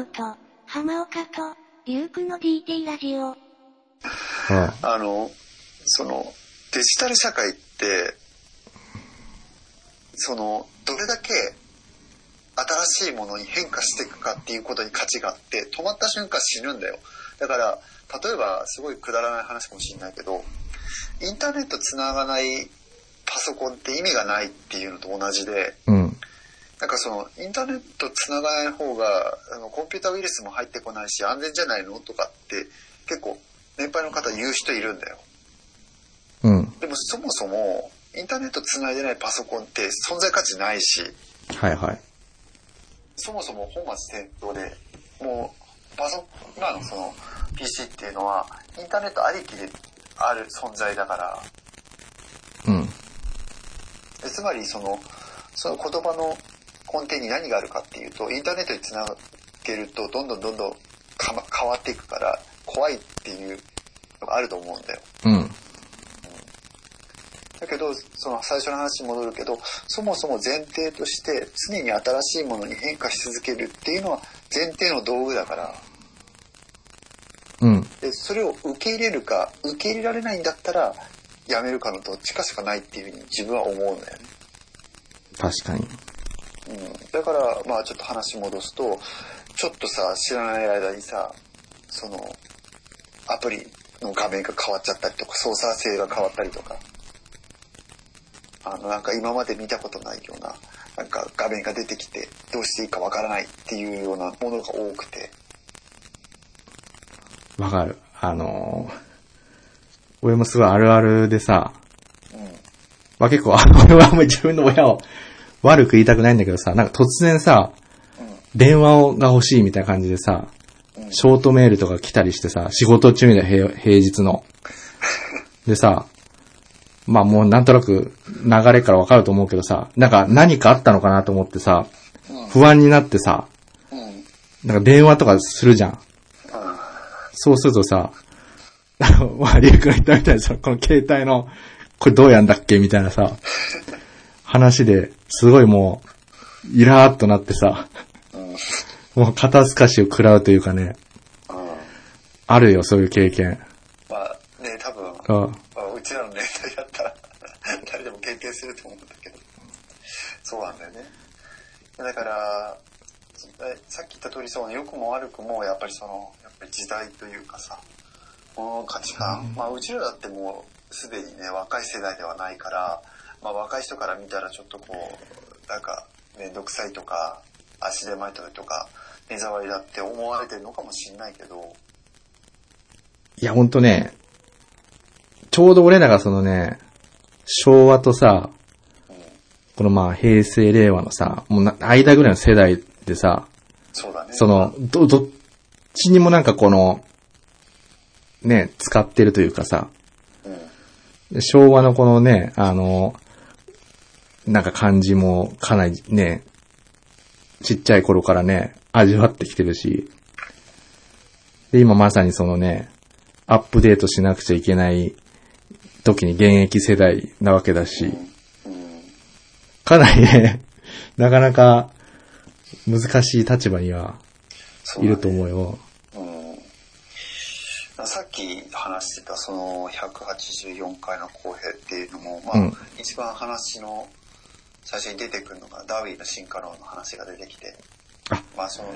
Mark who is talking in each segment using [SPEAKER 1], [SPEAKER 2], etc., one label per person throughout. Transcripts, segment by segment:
[SPEAKER 1] うと、浜岡と、リュウクの DT ラジオ。
[SPEAKER 2] ああの、その、デジタル社会って、その、どれだけ新しいものに変化していくかっていうことに価値があって、止まった瞬間死ぬんだよ。だから、例えば、すごいくだらない話かもしれないけど、インターネット繋がないパソコンって意味がないっていうのと同じで、
[SPEAKER 3] うん。
[SPEAKER 2] なんかそのインターネットつながらない方があのコンピュータウイルスも入ってこないし安全じゃないの？とかって結構年配の方言う人いるんだよ。
[SPEAKER 3] うん。
[SPEAKER 2] でもそもそもインターネットつないでないパソコンって存在価値ないし
[SPEAKER 3] はいはい。
[SPEAKER 2] そもそも本末転倒でもうパソ今のその PC っていうのはインターネットありきである存在だから
[SPEAKER 3] うん。
[SPEAKER 2] でつまりそのその言葉の根底に何があるかっていうとインターネットにつなげるとどんどんどんどん変わっていくから怖いっていうのがあると思うんだよ。
[SPEAKER 3] うん。
[SPEAKER 2] だけどその最初の話に戻るけどそもそも前提として常に新しいものに変化し続けるっていうのは前提の道具だから
[SPEAKER 3] うん。
[SPEAKER 2] でそれを受け入れるか受け入れられないんだったらやめるかのどっちかしかないっていうふうに自分は思うんだよね。
[SPEAKER 3] 確かに。
[SPEAKER 2] うん、だからまあちょっと話戻すとちょっとさ知らない間にさそのアプリの画面が変わっちゃったりとか操作性が変わったりとか。あのなんか今まで見たことないようななんか画面が出てきてどうしていいかわからないっていうようなものが多くて。
[SPEAKER 3] わかる。あのー俺もすごいあるあるでさ、
[SPEAKER 2] うん。
[SPEAKER 3] まあ結構、あの俺はあんまり自分の親を悪く言いたくないんだけどさ、なんか突然さ、電話が欲しいみたいな感じでさ、ショートメールとか来たりしてさ、仕事中みたいな平日の。でさ、まあもうなんとなく流れからわかると思うけどさ、なんか何かあったのかなと思ってさ、不安になってさ、なんか電話とかするじゃん。そうするとさ、あの、まあ、リュウ君が言ったみたいにさ、この携帯の、これどうやんだっけみたいなさ、話で、すごいもう、イラーっとなってさ、もう肩透かしを食らうというかね、
[SPEAKER 2] うん。
[SPEAKER 3] あるよ、そういう経験。
[SPEAKER 2] まあね多分
[SPEAKER 3] あ
[SPEAKER 2] まあ、うちらの年代だったら 誰でも経験すると思うんだけど。そうなんだよね。だからえさっき言った通りそうね良くも悪くもやっぱりそのやっぱり時代というかさこの価値観、まあうちらだってもうすでにね若い世代ではないから、まあ、若い人から見たらちょっとこうなんか面倒くさいとか足手まといとか目障りだって思われてるのかもしんないけど。
[SPEAKER 3] いや、ほんとね、ちょうど俺らがそのね、昭和とさ、このまあ平成令和のさ、もうな間ぐらいの世代でさ、
[SPEAKER 2] そうだね。
[SPEAKER 3] その、ど、どっちにもなんかこの、ね、使ってるというかさ、
[SPEAKER 2] うん。
[SPEAKER 3] 昭和のこのね、あの、なんか感じもかなりね、ちっちゃい頃からね、味わってきてるし、で、今まさにそのね、アップデートしなくちゃいけない時に現役世代なわけだし、かなりね、なかなか難しい立場にはいると思うよ。
[SPEAKER 2] うん。さっき話してたその184回の公平っていうのも、まあ
[SPEAKER 3] うん。
[SPEAKER 2] 一番話の最初に出てくるのがダーウィンの進化論の話が出てきて
[SPEAKER 3] あ
[SPEAKER 2] まあその、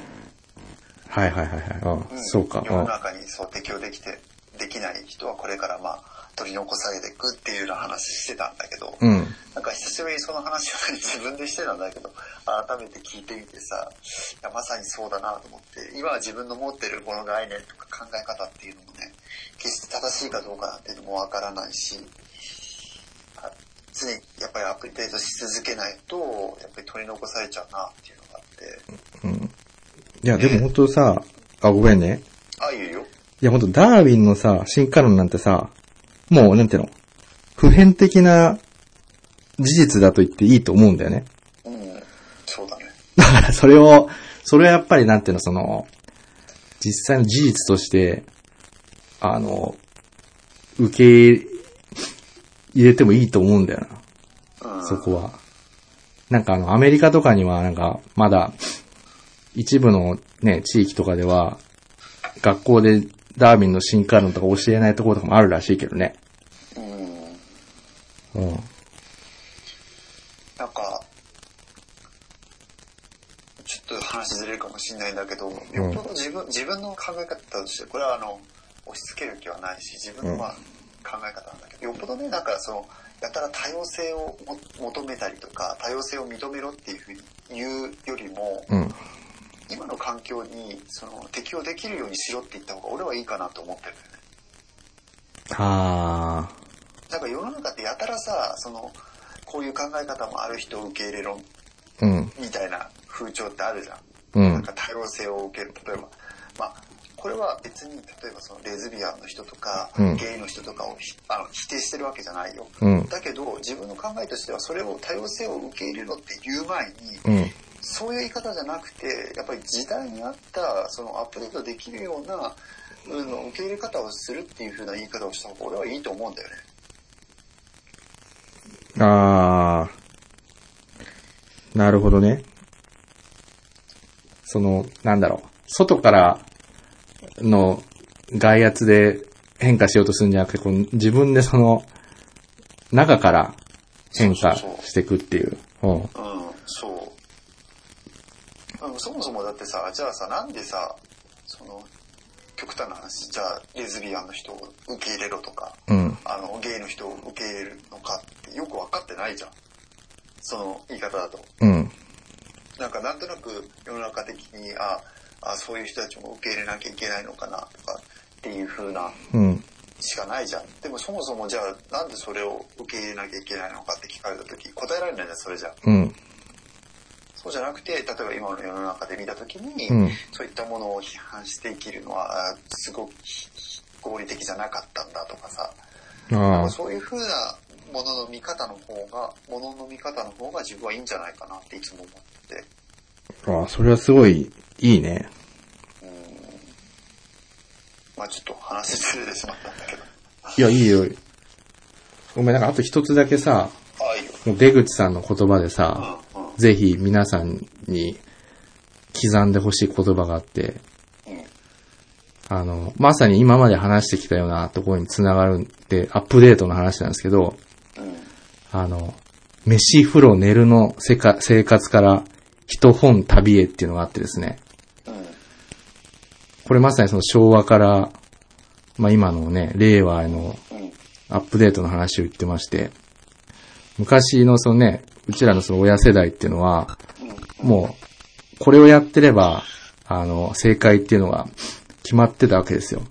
[SPEAKER 3] はいはいはいはい。うん、そうか。
[SPEAKER 2] 世の
[SPEAKER 3] うん
[SPEAKER 2] 中にそう適応できてできない人はこれからまあ取り残されていくっていうような話してたんだけど、
[SPEAKER 3] うん。
[SPEAKER 2] なんか久しぶりにその話を自分でしてたんだけど、改めて聞いてみてさ、いやまさにそうだなと思って、今は自分の持ってるこの概念とか考え方っていうのもね、決して正しいかどうかなんていうのもわからないし、あ常にやっぱりアップデートし続けないと、やっぱり取り残されちゃうなっていうのがあって、
[SPEAKER 3] いや、でも本当さ、あ、ごめんね。
[SPEAKER 2] ああいうよ。
[SPEAKER 3] いや、ほんと、ダーウィンのさ、進化論なんてさ、もう、なんていうの、普遍的な事実だと言っていいと思うんだよね。
[SPEAKER 2] うん、そうだね。
[SPEAKER 3] だから、それを、それはやっぱりなんていうの、その、実際の事実として、あの、受け入れてもいいと思うんだよな、
[SPEAKER 2] うん、
[SPEAKER 3] そこは。なんかあの、アメリカとかにはなんか、まだ、一部のね、地域とかでは、学校でダーウィンの進化論とか教えないところとかもあるらしいけどね。
[SPEAKER 2] うん。
[SPEAKER 3] うん。
[SPEAKER 2] なんか、ちょっと話ずれるかもしれないんだけど、よっぽど自分、自分の考え方として、これはあの、押し付ける気はないし、自分のまあ考え方なんだけど、よっぽどね、なんかその、やたら多様性をも求めたりとか、多様性を認めろっていうふうに言うよりも、
[SPEAKER 3] うん。
[SPEAKER 2] 今の環境にその適応できるようにしろって言った方が俺はいいかなと思ってるんだよね。
[SPEAKER 3] あ
[SPEAKER 2] なんか世の中ってやたらさ、その、こういう考え方もある人を受け入れろ
[SPEAKER 3] ー。うん。
[SPEAKER 2] みたいな風潮ってあるじゃん。
[SPEAKER 3] うん。
[SPEAKER 2] なんか多様性を受ける。例えば、まあ、これは別に、例えばそのレズビアンの人とか、
[SPEAKER 3] うん
[SPEAKER 2] ゲイの人とかをひあの否定してるわけじゃないよ。
[SPEAKER 3] うん。
[SPEAKER 2] だけど、自分の考えとしては、それを多様性を受け入れろって言う前に、
[SPEAKER 3] うん。
[SPEAKER 2] そういう言い方じゃなくて、やっぱり時代に合った、そのアップデートできるような、うん、受け入れ方をするっていう風な言い方をした方が俺はいいと思うんだよね。
[SPEAKER 3] あー。なるほどね。その、なんだろう。外からの外圧で変化しようとするんじゃなくて、こう自分でその、中から変化していくっていう。うん。
[SPEAKER 2] うん、そう。うんそもそもだってさ、じゃあさ、なんでさ、その、極端な話、じゃあ、レズビアンの人を受け入れろとか、
[SPEAKER 3] うん。
[SPEAKER 2] あの、ゲイの人を受け入れるのかってよく分かってないじゃん。その言い方だと。
[SPEAKER 3] うん。
[SPEAKER 2] なんかなんとなく世の中的に、あ、あそういう人たちも受け入れなきゃいけないのかなとかっていう風な
[SPEAKER 3] うん。
[SPEAKER 2] しかないじゃん。でもそもそもじゃあなんでそれを受け入れなきゃいけないのかって聞かれた時答えられないじゃん、それじゃ。
[SPEAKER 3] うん。
[SPEAKER 2] そうじゃなくて、例えば今の世の中で見た時に、
[SPEAKER 3] うん
[SPEAKER 2] そういったものを批判して生きるのは、あすごく非合理的じゃなかったんだとかさ、なん
[SPEAKER 3] あ
[SPEAKER 2] かそういう風なものの見方の方が、ものの見方の方が自分はいいんじゃないかなっていつも思ってて。
[SPEAKER 3] あ。ああ、それはすごいいいね。
[SPEAKER 2] まあちょっと話ずれてしまったんだけど。
[SPEAKER 3] いや、いいよ。ごめん、なんかあと一つだけさ、
[SPEAKER 2] ああ、いいよ。
[SPEAKER 3] もう出口さんの言葉でさ、
[SPEAKER 2] うん、うん。
[SPEAKER 3] ぜひ皆さんに刻んでほしい言葉があって、
[SPEAKER 2] うん
[SPEAKER 3] あの、まさに今まで話してきたようなところにつながるんで、アップデートの話なんですけど、
[SPEAKER 2] うん。
[SPEAKER 3] あの、飯、風呂、寝るのせか生活から一本旅へっていうのがあってですね、これまさにその昭和から、まあ今のね、令和への。アップデートの話を言ってまして、昔のそのね、うちらのその親世代っていうのは、もう、これをやってれば、あの、正解っていうのが決まってたわけですよ。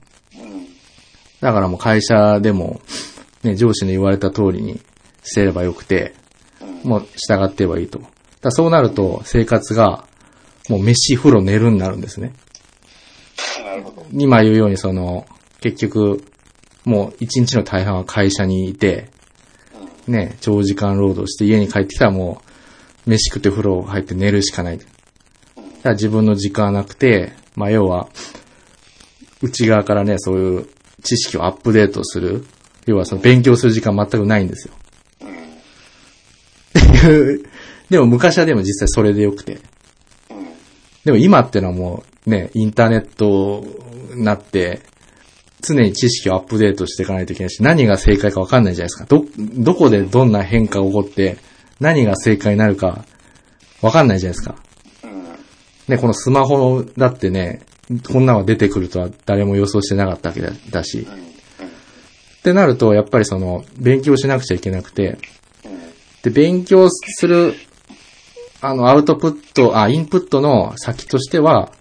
[SPEAKER 3] だからもう会社でも、ね、上司の言われた通りにしてればよくて、もう従ってればいいと。そうなると生活が、もう飯、風呂、寝るになるんですね。
[SPEAKER 2] なるほど。
[SPEAKER 3] 今言うようにその、結局、もう一日の大半は会社にいて、ね、長時間労働して家に帰ってきたらもう、飯食って風呂入って寝るしかない。だから自分の時間はなくて、まあ要は、内側からね、そういう知識をアップデートする。要はその勉強する時間全くないんですよ。
[SPEAKER 2] うん。
[SPEAKER 3] っていうでも昔はでも実際それでよくて。
[SPEAKER 2] うん。
[SPEAKER 3] でも今ってのはもうね、インターネットになって、常に知識をアップデートしていかないといけないし、何が正解かわかんないじゃないですか。ど、どこでどんな変化が起こって、何が正解になるか、わかんないじゃないですか。
[SPEAKER 2] うん。
[SPEAKER 3] ね、このスマホだってね、こんなのが出てくるとは誰も予想してなかったわけだだし。
[SPEAKER 2] うん。
[SPEAKER 3] ってなると、やっぱりその、勉強しなくちゃいけなくて、
[SPEAKER 2] うん。
[SPEAKER 3] で、勉強する、あの、アウトプット、あ、インプットの先としては、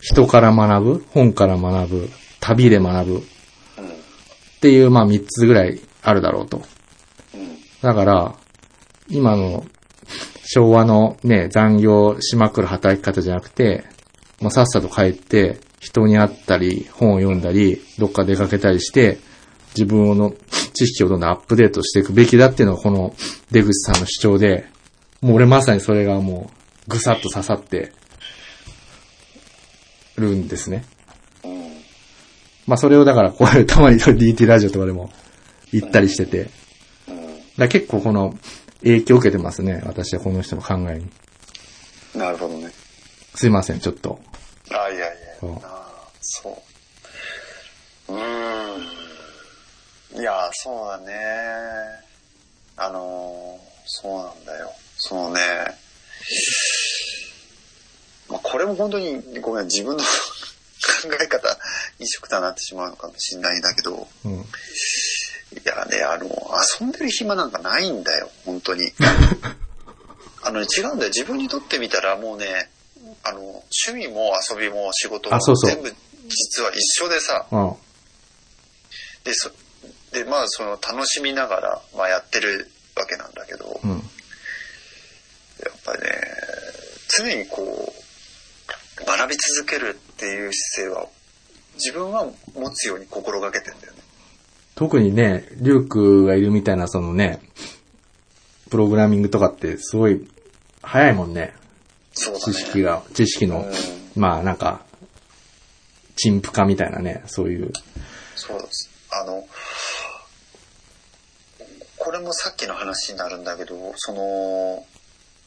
[SPEAKER 3] 人から学ぶ、本から学ぶ、旅で学ぶっていう、まあ三つぐらいあるだろうと。だから、今の昭和のね、残業しまくる働き方じゃなくて、もうさっさと帰って、人に会ったり、本を読んだり、どっか出かけたりして、自分の知識をどんどんアップデートしていくべきだっていうのがこの出口さんの主張で、もう俺まさにそれがもうぐさっと刺さってるんですね。
[SPEAKER 2] うん。
[SPEAKER 3] まあそれをだからこういうたまに DT ラジオとかでも言ったりしてて、
[SPEAKER 2] うん。
[SPEAKER 3] だ結構この影響を受けてますね。私はこの人の考えに。
[SPEAKER 2] なるほどね。
[SPEAKER 3] すいません、ちょっと。
[SPEAKER 2] あ、いやいや
[SPEAKER 3] そう、
[SPEAKER 2] あそう。うーん。いや、そうだね。あのーそうなんだよ。そのね、まあ、これも本当に、ごめん、自分の 考え方、一色だなってしまうのかもしれないんだけど、
[SPEAKER 3] うん。
[SPEAKER 2] いやね、あの、遊んでる暇なんかないんだよ、本当に。あの、違うんだよ。自分にとってみたらもうね、あの、趣味も遊びも仕事も全部実は一緒でさ、
[SPEAKER 3] うん。
[SPEAKER 2] で、そで、まあ、その楽しみながら、まあ、やってるわけなんだけど、
[SPEAKER 3] うん。
[SPEAKER 2] やっぱりね、常にこう、学び続けるっていう姿勢は、自分は持つように心がけてんだよね。
[SPEAKER 3] 特にね、リュウクがいるみたいな、そのね、プログラミングとかってすごい早いもんね。
[SPEAKER 2] そうだね。
[SPEAKER 3] 知識が、知識の、
[SPEAKER 2] うん
[SPEAKER 3] まあなんか、陳腐化みたいなね、そういう。
[SPEAKER 2] そうです。あの、これもさっきの話になるんだけど、その、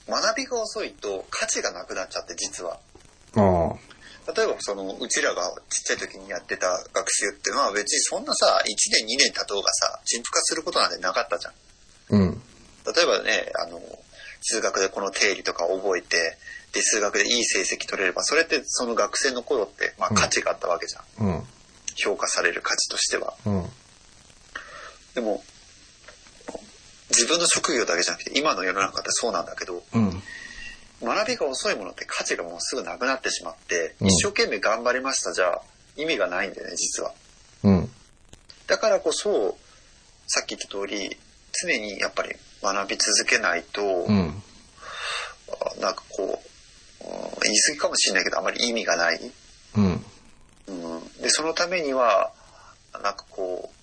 [SPEAKER 2] 学びが遅いと価値がなくなっちゃって、実は。例えば、その、うちらがちっちゃい時にやってた学習っていうのは別にそんなさ、1年2年経とうがさ、陳腐化することなんてなかったじゃん。
[SPEAKER 3] うん。
[SPEAKER 2] 例えばね、あの、数学でこの定理とか覚えて、で、数学でいい成績取れれば、それってその学生の頃って、まあ価値があったわけじゃん。
[SPEAKER 3] うん。
[SPEAKER 2] 評価される価値としては。
[SPEAKER 3] うん。
[SPEAKER 2] でも、自分の職業だけじゃなくて、今の世の中ってそうなんだけど、
[SPEAKER 3] うん。
[SPEAKER 2] 学びが遅いものって価値がもうすぐなくなってしまって、
[SPEAKER 3] うん
[SPEAKER 2] 一生懸命頑張りましたじゃ意味がないんだよね、実は。
[SPEAKER 3] うん。
[SPEAKER 2] だからこそ、さっき言った通り、常にやっぱり学び続けないと、
[SPEAKER 3] うん。
[SPEAKER 2] あなんかこう、うん言い過ぎかもしれないけど、あまり意味がない。
[SPEAKER 3] うん。
[SPEAKER 2] うん、で、そのためには、なんかこう、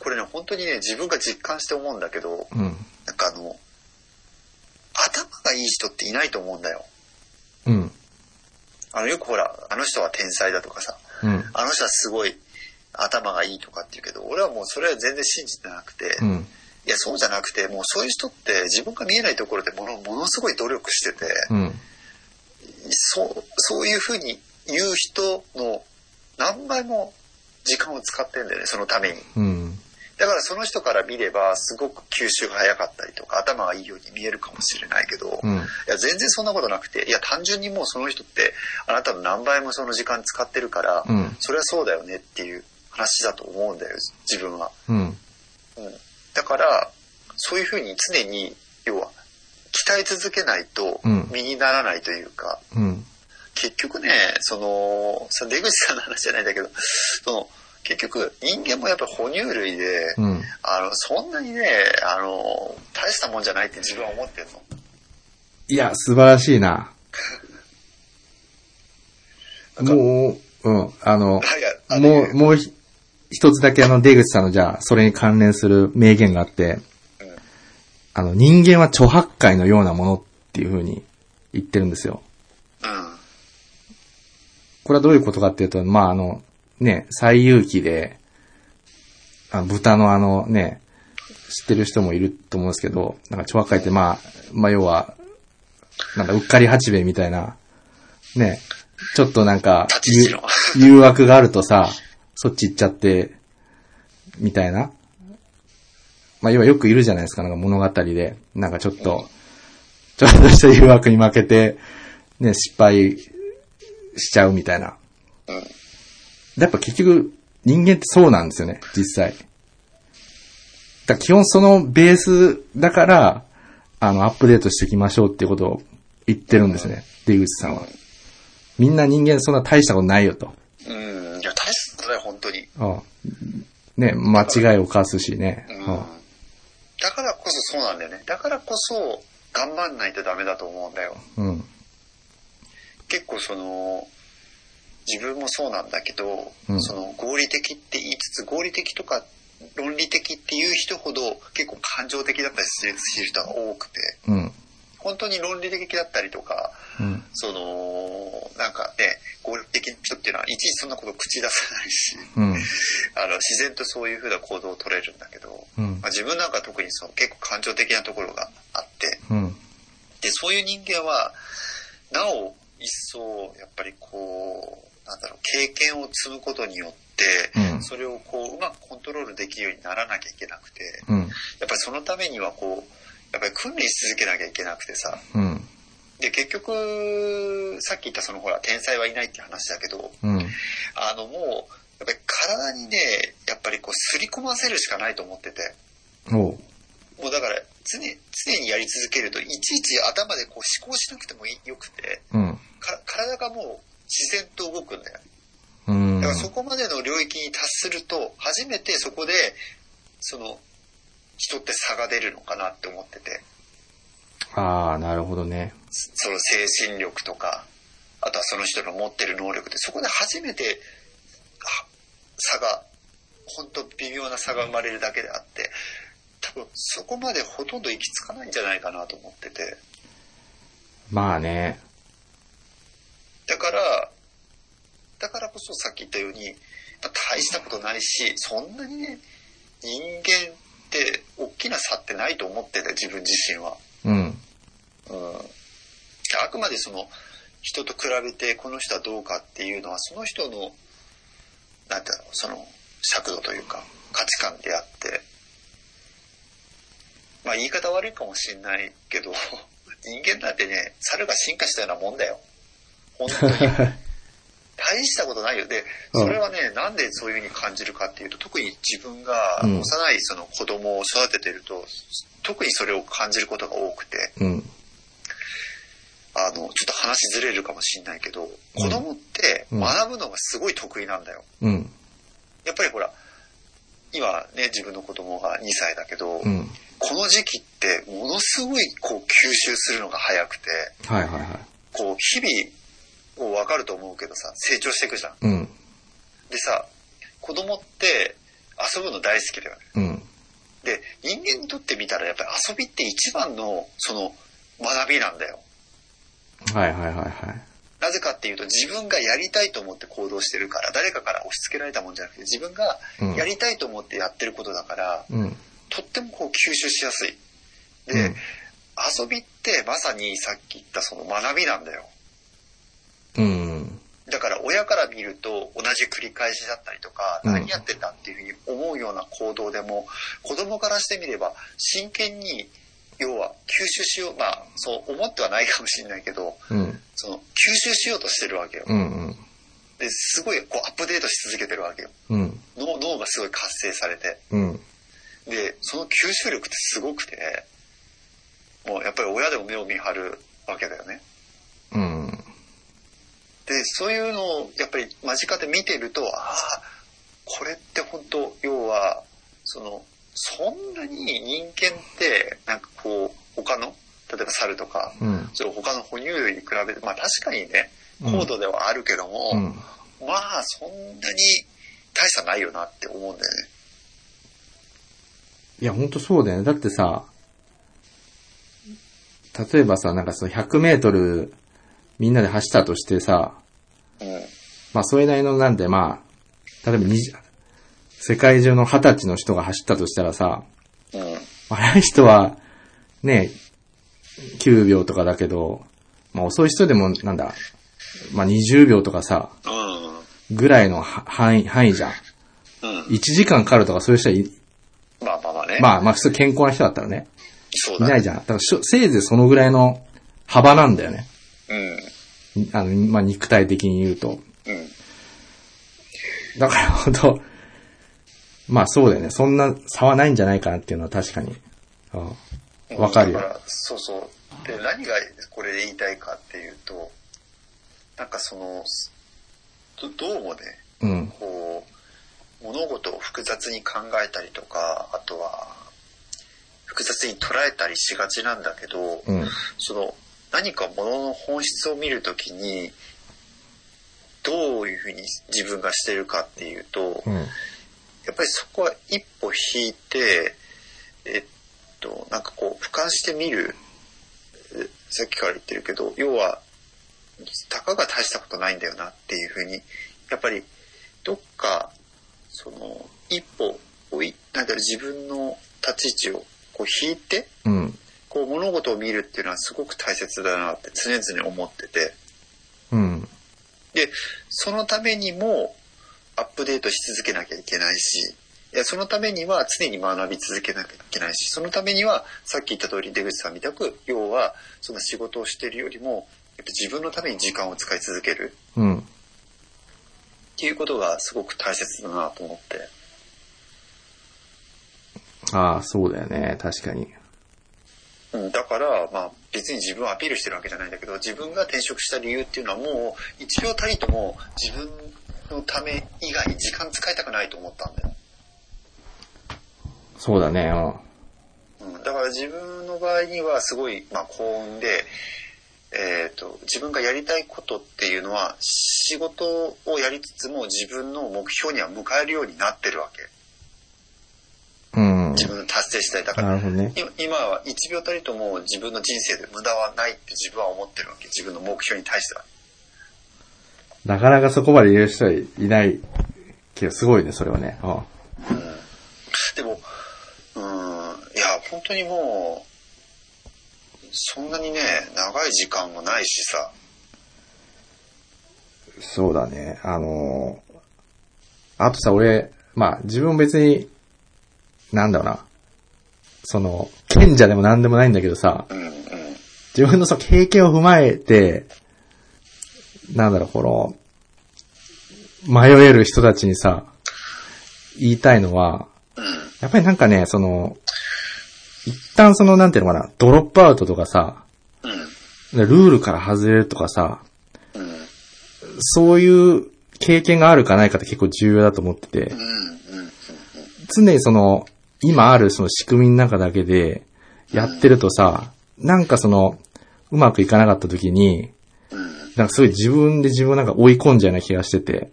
[SPEAKER 2] これね、本当にね、自分が実感して思うんだけど、
[SPEAKER 3] うん。
[SPEAKER 2] なんかあの、頭がいい人っていないと思うんだよ。
[SPEAKER 3] うん。
[SPEAKER 2] あの、よくほら、あの人は天才だとかさ、
[SPEAKER 3] うん。
[SPEAKER 2] あの人はすごい頭がいいとかって言うけど、俺はもうそれは全然信じてなくて、
[SPEAKER 3] うん。
[SPEAKER 2] いや、そうじゃなくて、もうそういう人って自分が見えないところでものものすごい努力してて、
[SPEAKER 3] うん。
[SPEAKER 2] そう、そういうふうに言う人の何倍も時間を使ってんだよね、そのために。
[SPEAKER 3] うん。
[SPEAKER 2] だからその人から見れば、すごく吸収が早かったりとか、頭がいいように見えるかもしれないけど、
[SPEAKER 3] うん。
[SPEAKER 2] いや、全然そんなことなくて、いや、単純にもうその人って、あなたの何倍もその時間使ってるから、
[SPEAKER 3] うん。
[SPEAKER 2] それはそうだよねっていう話だと思うんだよ、自分は。
[SPEAKER 3] うん。
[SPEAKER 2] うん。だから、そういうふうに常に、要は、鍛え続けないと
[SPEAKER 3] うん
[SPEAKER 2] 身にならないというか、
[SPEAKER 3] うん。
[SPEAKER 2] 結局ね、その、その出口さんの話じゃないんだけど、その、結局人間もやっぱり哺乳類で、
[SPEAKER 3] うん。
[SPEAKER 2] あの、そんなにね、あの、大したもんじゃないって自分は思ってるの。
[SPEAKER 3] いや、素晴らしいな。もう、うん、あの、もう、もうひ一つだけあの、出口さんのじゃあ、それに関連する名言があって、
[SPEAKER 2] うん
[SPEAKER 3] あの、人間は著白海のようなものっていう風に言ってるんですよ。
[SPEAKER 2] うん。
[SPEAKER 3] これはどういうことかっていうと、まあ、あの、ね、最有機で、あ豚のあのね、知ってる人もいると思うんですけど、なんか著白海ってまあ、まあ要は、なんかうっかり八兵衛みたいな、ね、ちょっとなんか誘惑があるとさ、そっち行っちゃって、みたいな。まあ要はよくいるじゃないですか、なんか物語で。なんかちょっと、ちょっとした誘惑に負けて、ね、失敗しちゃうみたいな。
[SPEAKER 2] うん。
[SPEAKER 3] やっぱ結局、人間ってそうなんですよね、実際。だ基本そのベースだから、あの、アップデートしていきましょうっていうことを言ってるんですね、出口さんは。みんな人間そんな大したことないよと。
[SPEAKER 2] うん。いや、大したことだよ、本当に。
[SPEAKER 3] うんね、間違いを犯すしね。
[SPEAKER 2] うん
[SPEAKER 3] うん
[SPEAKER 2] だからこそそうなんだよね。だからこそ、頑張んないとダメだと思うんだよ。
[SPEAKER 3] うん。
[SPEAKER 2] 結構その、自分もそうなんだけど、
[SPEAKER 3] うん
[SPEAKER 2] その合理的って言いつつ、合理的とか論理的っていう人ほど結構感情的だったりする人が多くて、
[SPEAKER 3] うん。
[SPEAKER 2] 本当に論理的だったりとか、
[SPEAKER 3] うん。
[SPEAKER 2] その、なんかね、合理的な人っていうのはいちいちそんなこと口出さないし、
[SPEAKER 3] うん。
[SPEAKER 2] あの、自然とそういうふうな行動を取れるんだけど、
[SPEAKER 3] うん
[SPEAKER 2] まあ、自分なんか特にその結構感情的なところがあって、
[SPEAKER 3] うん。
[SPEAKER 2] で、そういう人間は、なお一層、やっぱりこう、なんだろう、経験を積むことによって、
[SPEAKER 3] うん
[SPEAKER 2] それをこう、うまくコントロールできるようにならなきゃいけなくて、
[SPEAKER 3] うん。
[SPEAKER 2] やっぱりそのためにはこう、やっぱり訓練し続けなきゃいけなくてさ、
[SPEAKER 3] うん。
[SPEAKER 2] で、結局、さっき言ったそのほら、天才はいないって話だけど、
[SPEAKER 3] うん。
[SPEAKER 2] あのもう、やっぱり体にね、やっぱりこう、すり込ませるしかないと思ってて。もうだから、常、常にやり続けると、いちいち頭でこう思考しなくてもよくて、
[SPEAKER 3] うん。
[SPEAKER 2] か体がもう自然と動くんだよね。
[SPEAKER 3] うん
[SPEAKER 2] だからそこまでの領域に達すると、初めてそこで、その、人って差が出るのかなって思ってて、
[SPEAKER 3] ああ、なるほどね。
[SPEAKER 2] その精神力とか、あとはその人の持ってる能力で、そこで初めて、は差が、本当微妙な差が生まれるだけであって、多分そこまでほとんど行き着かないんじゃないかなと思ってて、
[SPEAKER 3] まあね。
[SPEAKER 2] だから、だからこそさっき言ったように、まあ大したことないし、そんなにね、人間って大きな差ってないと思ってて、自分自身は。
[SPEAKER 3] うん。
[SPEAKER 2] うん。あくまでその、人と比べてこの人はどうかっていうのは、その人の、なんていうの、その、尺度というか、価値観であって、まあ言い方悪いかもしんないけど、人間なんてね、猿が進化したようなもんだよ。本当に。大したことないよ。で、それはね、なんでそういうふうに感じるかっていうと、特に自分が
[SPEAKER 3] うん
[SPEAKER 2] 幼いその子供を育ててると、特にそれを感じることが多くて、
[SPEAKER 3] うん。
[SPEAKER 2] あの、ちょっと話ずれるかもしんないけど、子供って
[SPEAKER 3] うん
[SPEAKER 2] 学ぶのがすごい得意なんだよ。
[SPEAKER 3] うん。
[SPEAKER 2] やっぱりほら、今ね、自分の子供が2歳だけど、
[SPEAKER 3] うん。
[SPEAKER 2] この時期ってものすごいこう吸収するのが早くて、
[SPEAKER 3] はいはいはい。
[SPEAKER 2] こう日々、こう分かると思うけどさ、成長していくじゃん。
[SPEAKER 3] うん。
[SPEAKER 2] でさ、子供って遊ぶの大好きだよね。
[SPEAKER 3] うん。
[SPEAKER 2] で、人間にとってみたらやっぱり遊びって一番のその学びなんだよ。
[SPEAKER 3] はいはいはいはい。
[SPEAKER 2] なぜかっていうと自分がやりたいと思って行動してるから、誰かから押し付けられたもんじゃなくて自分が
[SPEAKER 3] うん
[SPEAKER 2] やりたいと思ってやってることだから、
[SPEAKER 3] うん。
[SPEAKER 2] とってもこう吸収しやすい。で、
[SPEAKER 3] うん
[SPEAKER 2] 遊びってまさにさっき言ったその学びなんだよ。
[SPEAKER 3] うん。
[SPEAKER 2] だから親から見ると同じ繰り返しだったりとか、
[SPEAKER 3] うん
[SPEAKER 2] 何やってんだっていうふうに思うような行動でも、子供からしてみれば真剣に、要は吸収しよう、まあそう思ってはないかもしれないけど、
[SPEAKER 3] うん。
[SPEAKER 2] その吸収しようとしてるわけよ。
[SPEAKER 3] うん。うん。
[SPEAKER 2] で、すごいこうアップデートし続けてるわけよ。
[SPEAKER 3] うん。
[SPEAKER 2] 脳脳がすごい活性されて。
[SPEAKER 3] うん。
[SPEAKER 2] で、その吸収力ってすごくて、もうやっぱり親でも目を見張るわけだよね。
[SPEAKER 3] うん。
[SPEAKER 2] で、そういうのをやっぱり間近で見てると、ああ、これって本当要は、その、そんなに人間って、なんかこう、他の、例えば猿とか、
[SPEAKER 3] うん。
[SPEAKER 2] それ他の哺乳類に比べて、まあ確かにね、
[SPEAKER 3] うん
[SPEAKER 2] 高度ではあるけども、
[SPEAKER 3] うん。
[SPEAKER 2] まあそんなに大差ないよなって思うんだよね。
[SPEAKER 3] いや、ほんとそうだよね。だってさ、例えばさ、なんかその100メートルみんなで走ったとしてさ、
[SPEAKER 2] うん。
[SPEAKER 3] まあそれなりのなんでまあ、例えば20世界中の20歳の人が走ったとしたらさ、
[SPEAKER 2] うん。
[SPEAKER 3] 早い人は、ね、9秒とかだけど、まあ遅い人でもなんだ、まあ20秒とかさ、
[SPEAKER 2] うん。
[SPEAKER 3] ぐらいのは範囲、範囲じゃん。
[SPEAKER 2] うん。
[SPEAKER 3] 1時間かかるとかそういう人はい、
[SPEAKER 2] まあまあまあね。
[SPEAKER 3] まあまあ普通健康な人だったらね、
[SPEAKER 2] そうだね。
[SPEAKER 3] いないじゃん。だからせいぜいそのぐらいの幅なんだよね。
[SPEAKER 2] うん。
[SPEAKER 3] あの、まあ肉体的に言うと。
[SPEAKER 2] うん。
[SPEAKER 3] だから本当まあそうだよね。そんな差はないんじゃないかなっていうのは確かに。うんわかるよ
[SPEAKER 2] そうそう。で、何がこれで言いたいかっていうと、なんかその、どどうもね、
[SPEAKER 3] うん。
[SPEAKER 2] こう、物事を複雑に考えたりとか、あとは、複雑に捉えたりしがちなんだけど、
[SPEAKER 3] うん。
[SPEAKER 2] その、何か物の本質を見るときに、どういうふうに自分がしてるかっていうと、
[SPEAKER 3] うん。
[SPEAKER 2] やっぱりそこは一歩引いて、えっと、なんかこう、俯瞰してみる、えさっきから言ってるけど、要は、たかが大したことないんだよなっていうふうに、やっぱり、どっか、その、一歩、置いなんだろう、自分の立ち位置をこう引いて、
[SPEAKER 3] うん。
[SPEAKER 2] こう物事を見るっていうのはすごく大切だなって常々思ってて、で、そのためにもアップデートし続けなきゃいけないし、いや、そのためには常に学び続けなきゃいけないし、そのためにはさっき言った通り出口さんみたく、要はその仕事をしているよりも、やっぱ自分のために時間を使い続ける
[SPEAKER 3] うん。
[SPEAKER 2] っていうことがすごく大切だなと思って。
[SPEAKER 3] ああ、そうだよね。確かに。
[SPEAKER 2] うん、だから、まあ別に自分をアピールしてるわけじゃないんだけど、自分が転職した理由っていうのはもう一秒たりとも自分のため以外に時間使いたくないと思ったんだよ。
[SPEAKER 3] そうだね。
[SPEAKER 2] うん、だから自分の場合にはすごい、まあ、幸運で、えっ、と、自分がやりたいことっていうのは仕事をやりつつも自分の目標には迎えるようになってるわけ。自分の達成したい。だから
[SPEAKER 3] ね。
[SPEAKER 2] 今今は1秒たりとも自分の人生で無駄はないって自分は思ってるわけ。自分の目標に対しては。
[SPEAKER 3] なかなかそこまで言える人はいないけど、すごいね、それはね。うん。
[SPEAKER 2] でも、うーん、いや、本当にもう、そんなにね、長い時間もないしさ。
[SPEAKER 3] そうだね。あのーあとさ、俺、まあ、自分別に、なんだろうな。その、賢者でもなんでもないんだけどさ。自分のその経験を踏まえて、なんだろう、この、迷える人たちにさ、言いたいのは、
[SPEAKER 2] うん。
[SPEAKER 3] やっぱりなんかね、その、一旦その、なんていうのかな、ドロップアウトとかさ、
[SPEAKER 2] うん。
[SPEAKER 3] ルールから外れるとかさ、
[SPEAKER 2] うん。
[SPEAKER 3] そういう経験があるかないかって結構重要だと思ってて。常にその、今あるその仕組みの中だけでやってるとさ、なんかその、うまくいかなかった時に、なんかすごい自分で自分なんか追い込んじゃうような気がしてて、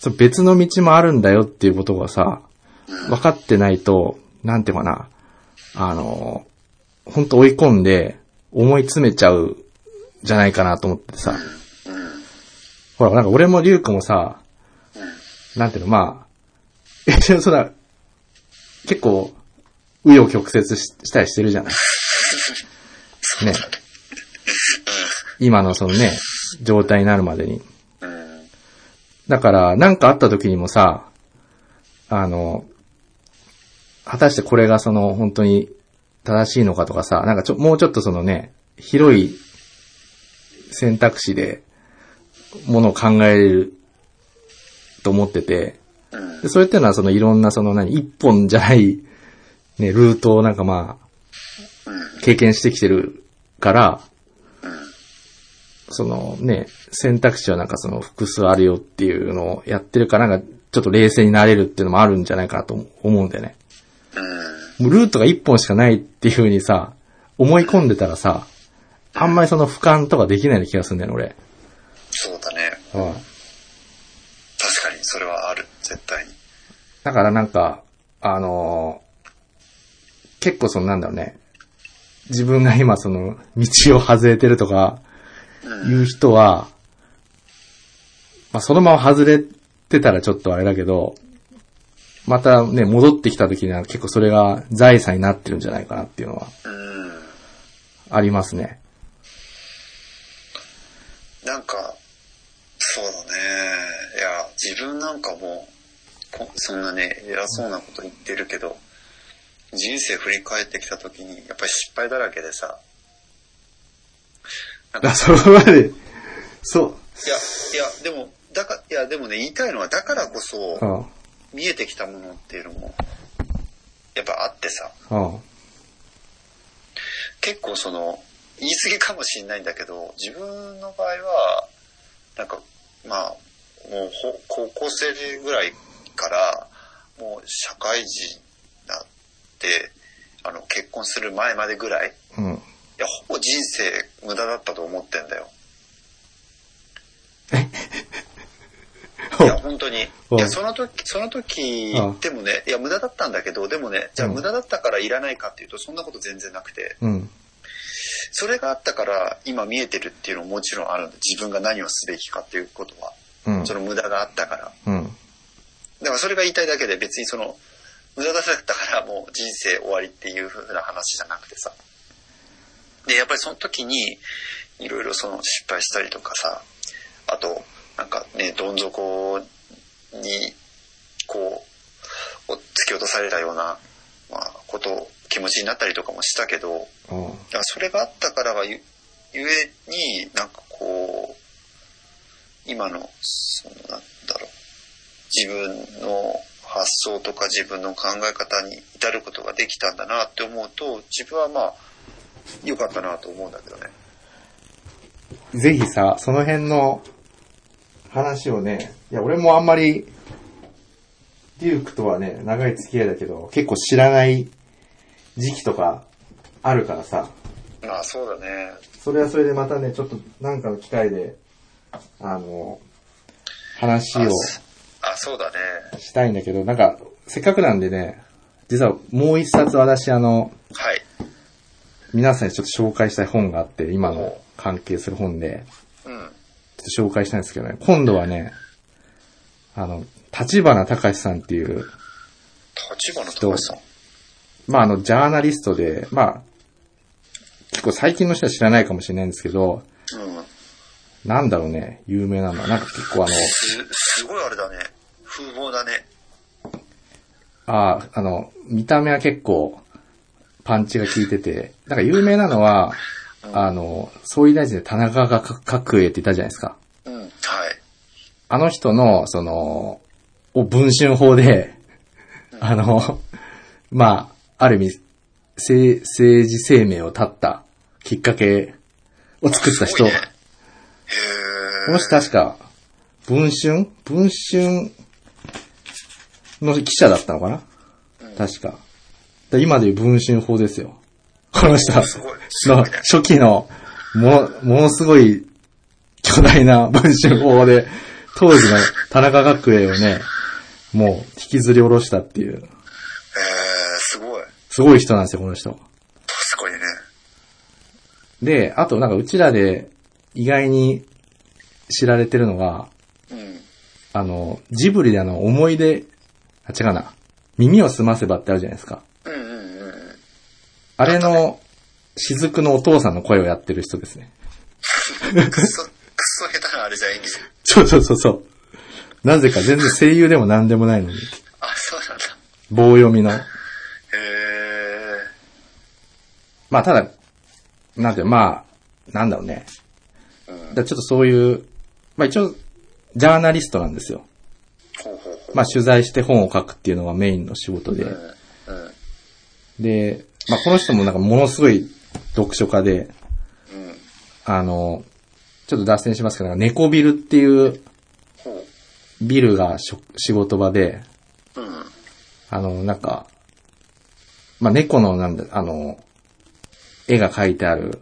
[SPEAKER 3] そ別の道もあるんだよっていうことがさ、分かってないと、なんていうかな、あの、ほんと追い込んで思い詰めちゃうじゃないかなと思ってさ、ほら、なんか俺もリュウクもさ、なんていうの、まあ、一応そうだ、結構、紆余曲折ししたりしてるじゃない。ね。今のそのね、状態になるまでに。だから、なんかあった時にもさ、あの、果たしてこれがその本当に正しいのかとかさ、なんかちょ、もうちょっとそのね、広い選択肢で、ものを考えると思ってて、でそれっていうのはそのいろんなその何、一本じゃない、ね、ルートをなんかまあ、
[SPEAKER 2] うん。
[SPEAKER 3] 経験してきてるから、
[SPEAKER 2] うん。
[SPEAKER 3] そのね、選択肢はなんかその複数あるよっていうのをやってるから、なんかちょっと冷静になれるっていうのもあるんじゃないかなと思うんだよね。
[SPEAKER 2] うん。
[SPEAKER 3] もうルートが一本しかないっていう風にさ、思い込んでたらさ、あんまりその俯瞰とかできないような気がするんだよね、俺。
[SPEAKER 2] そうだね。
[SPEAKER 3] うん。
[SPEAKER 2] 確かに、それはある。絶対に。
[SPEAKER 3] だからなんか、あのー結構そのなんだろうね、自分が今その道を外れてるとか、
[SPEAKER 2] うん。
[SPEAKER 3] いう人は、まあ、そのまま外れてたらちょっとあれだけど、またね、戻ってきた時には結構それが財産になってるんじゃないかなっていうのは
[SPEAKER 2] うん。
[SPEAKER 3] ありますね。
[SPEAKER 2] なんか、そうだね。いや、自分なんかも、こそんなね、偉そうなこと言ってるけど、人生振り返ってきた時に、やっぱり失敗だらけでさ、なんか
[SPEAKER 3] あ、そこまで、そう。
[SPEAKER 2] いや、いや、でも、だか、いや、でもね、言いたいのは、だからこそ、
[SPEAKER 3] うん。
[SPEAKER 2] 見えてきたものっていうのも、やっぱあってさ、
[SPEAKER 3] うん。
[SPEAKER 2] 結構その、言い過ぎかもしれないんだけど、自分の場合は、なんか、まあ、もうほ、高校生ぐらいから、もう社会人になって、あの、結婚する前までぐらい、い
[SPEAKER 3] うん。
[SPEAKER 2] や、ほぼ人生無駄だったと思ってんだよ。いや、本当に。い
[SPEAKER 3] うん
[SPEAKER 2] や、その時、その時
[SPEAKER 3] うん、
[SPEAKER 2] でもね、いや、無駄だったんだけど、でもね、じゃあ
[SPEAKER 3] うん
[SPEAKER 2] 無駄だったからいらないかっていうと、そんなこと全然なくて、
[SPEAKER 3] うん。
[SPEAKER 2] それがあったから今見えてるっていうのももちろんあるんで、自分が何をすべきかっていうことは、
[SPEAKER 3] うん
[SPEAKER 2] そ。の無駄があったから。
[SPEAKER 3] うん。
[SPEAKER 2] だからそれが言いたいだけで別にその、無駄だったからもう人生終わりっていう風な話じゃなくてさ。で、やっぱりその時に、いろいろその失敗したりとかさ、あと、なんかね、どん底に、こう、突き落とされたような、まあ、こと、気持ちになったりとかもしたけど、
[SPEAKER 3] うん。
[SPEAKER 2] だからそれがあったからがゆゆえになんかこう今のそのなんだろう自分の発想とか自分の考え方に至ることができたんだなって思うと自分はまあ良かったなと思うんだけどね。
[SPEAKER 3] ぜひさ、その辺の話をね、いや、俺もあんまり、デュークとはね、長い付き合いだけど、結構知らない時期とかあるからさ、
[SPEAKER 2] まあそうだね。
[SPEAKER 3] それはそれでまたね、ちょっとなんかの機会で、あの、話を
[SPEAKER 2] あ、そうだね。
[SPEAKER 3] したいんだけど、なんか、せっかくなんでね、実はもう一冊私あの、
[SPEAKER 2] はい。
[SPEAKER 3] 皆さんにちょっと紹介したい本があって、今の関係する本で、
[SPEAKER 2] うん。
[SPEAKER 3] ちょっと紹介したいんですけどね、今度はね、あの、立花隆さんっていう、
[SPEAKER 2] 立花隆さん？
[SPEAKER 3] まああの、ジャーナリストで、まあ、結構最近の人は知らないかもしれないんですけど、
[SPEAKER 2] うん。
[SPEAKER 3] なんだろうね、有名なのは、なんか結構あの、
[SPEAKER 2] す、すごいあれだね。風貌だね。
[SPEAKER 3] ああ、あの、見た目は結構、パンチが効いてて、なんか有名なのは、あの、総理大臣で田中角栄って言ったじゃないですか。
[SPEAKER 2] うん。はい。
[SPEAKER 3] あの人の、その、を文春法で、あの、まあ、ある意味、政政治生命を絶ったきっかけを作った人。
[SPEAKER 2] ねへ
[SPEAKER 3] この人確か、文春？文春の記者だったのかな、確か。で今でいう文春法ですよ。この人はの初期の、も、ものすごい巨大な文春法で、当時の田中角栄をね、もう引きずり下ろしたっていう、
[SPEAKER 2] えー、すごい。
[SPEAKER 3] すごい人なんですよ、この人。
[SPEAKER 2] すごいね。
[SPEAKER 3] で、あとなんかうちらで意外に知られてるのが、
[SPEAKER 2] うん。
[SPEAKER 3] あの、ジブリであの、思い出、あ、違うな。耳を澄ませばってあるじゃないですか。
[SPEAKER 2] うんうんうんうん。
[SPEAKER 3] あれの、雫のお父さんの声をやってる人ですね。
[SPEAKER 2] くっそ、くっそ下手なあれじゃ演技じゃん。
[SPEAKER 3] そうそうそうそう。なぜか全然声優でも何でもないのに、
[SPEAKER 2] あ、そうなんだ。
[SPEAKER 3] 棒読みの。
[SPEAKER 2] へえ。
[SPEAKER 3] まあただ、なんていうまあ、なんだろうね。
[SPEAKER 2] うん。
[SPEAKER 3] だからちょっとそういう、まあ一応、ジャーナリストなんですよ。
[SPEAKER 2] ほうほう。
[SPEAKER 3] まあ取材して本を書くっていうのがメインの仕事で。
[SPEAKER 2] うん。うん。
[SPEAKER 3] で、まあこの人もなんかものすごい読書家で、
[SPEAKER 2] うん。
[SPEAKER 3] あの、ちょっと脱線しますけど、猫ビルっていう
[SPEAKER 2] ほ
[SPEAKER 3] ビルが仕事場で、
[SPEAKER 2] う。うん。
[SPEAKER 3] あの、なんか、まあ、猫のなんだ、あの、絵が描いてある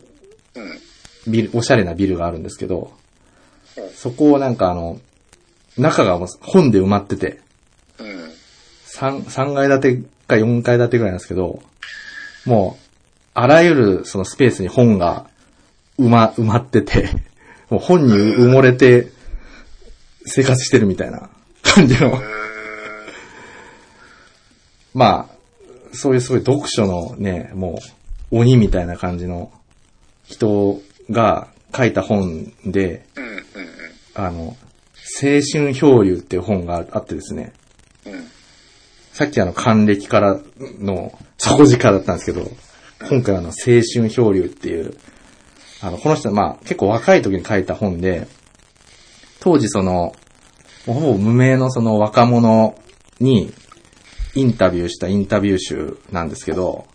[SPEAKER 2] うん。
[SPEAKER 3] ビル、おしゃれなビルがあるんですけどそこをなんかあの、中がもう本で埋まってて、
[SPEAKER 2] うん。
[SPEAKER 3] 3、三階建てか4階建てぐらいなんですけど、もう、あらゆるそのスペースに本が埋ま、埋まってて、もう本に埋もれて生活してるみたいな感じの、まあ、そういうすごい読書のね、もう鬼みたいな感じの人が書いた本で。あの、青春漂流っていう本があってですね、
[SPEAKER 2] うん。
[SPEAKER 3] さっきあの、還暦からの底力だったんですけど、今回あの、青春漂流っていう、あの、この人まあ、結構若い時に書いた本で、当時その、ほぼ無名のその若者にインタビューしたインタビュー集なんですけど、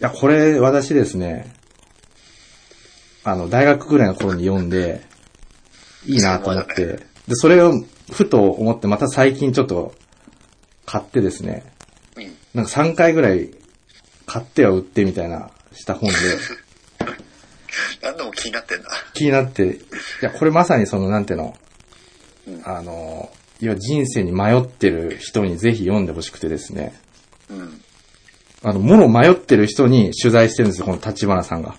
[SPEAKER 3] いや、これ私ですね、あの、大学ぐらいの頃に読んで、いいなと思って、で、それをふと思ってまた最近ちょっと買ってですね、
[SPEAKER 2] うん。
[SPEAKER 3] なんか3回ぐらい買っては売ってみたいなした本で、
[SPEAKER 2] 何度も気になってんだ。
[SPEAKER 3] 気になって、いや、これまさにその、なんていうの、
[SPEAKER 2] うん
[SPEAKER 3] あの、いや、人生に迷ってる人にぜひ読んでほしくてですね、
[SPEAKER 2] うん。
[SPEAKER 3] あの、もの迷ってる人に取材してるんですよ、この立花さんが。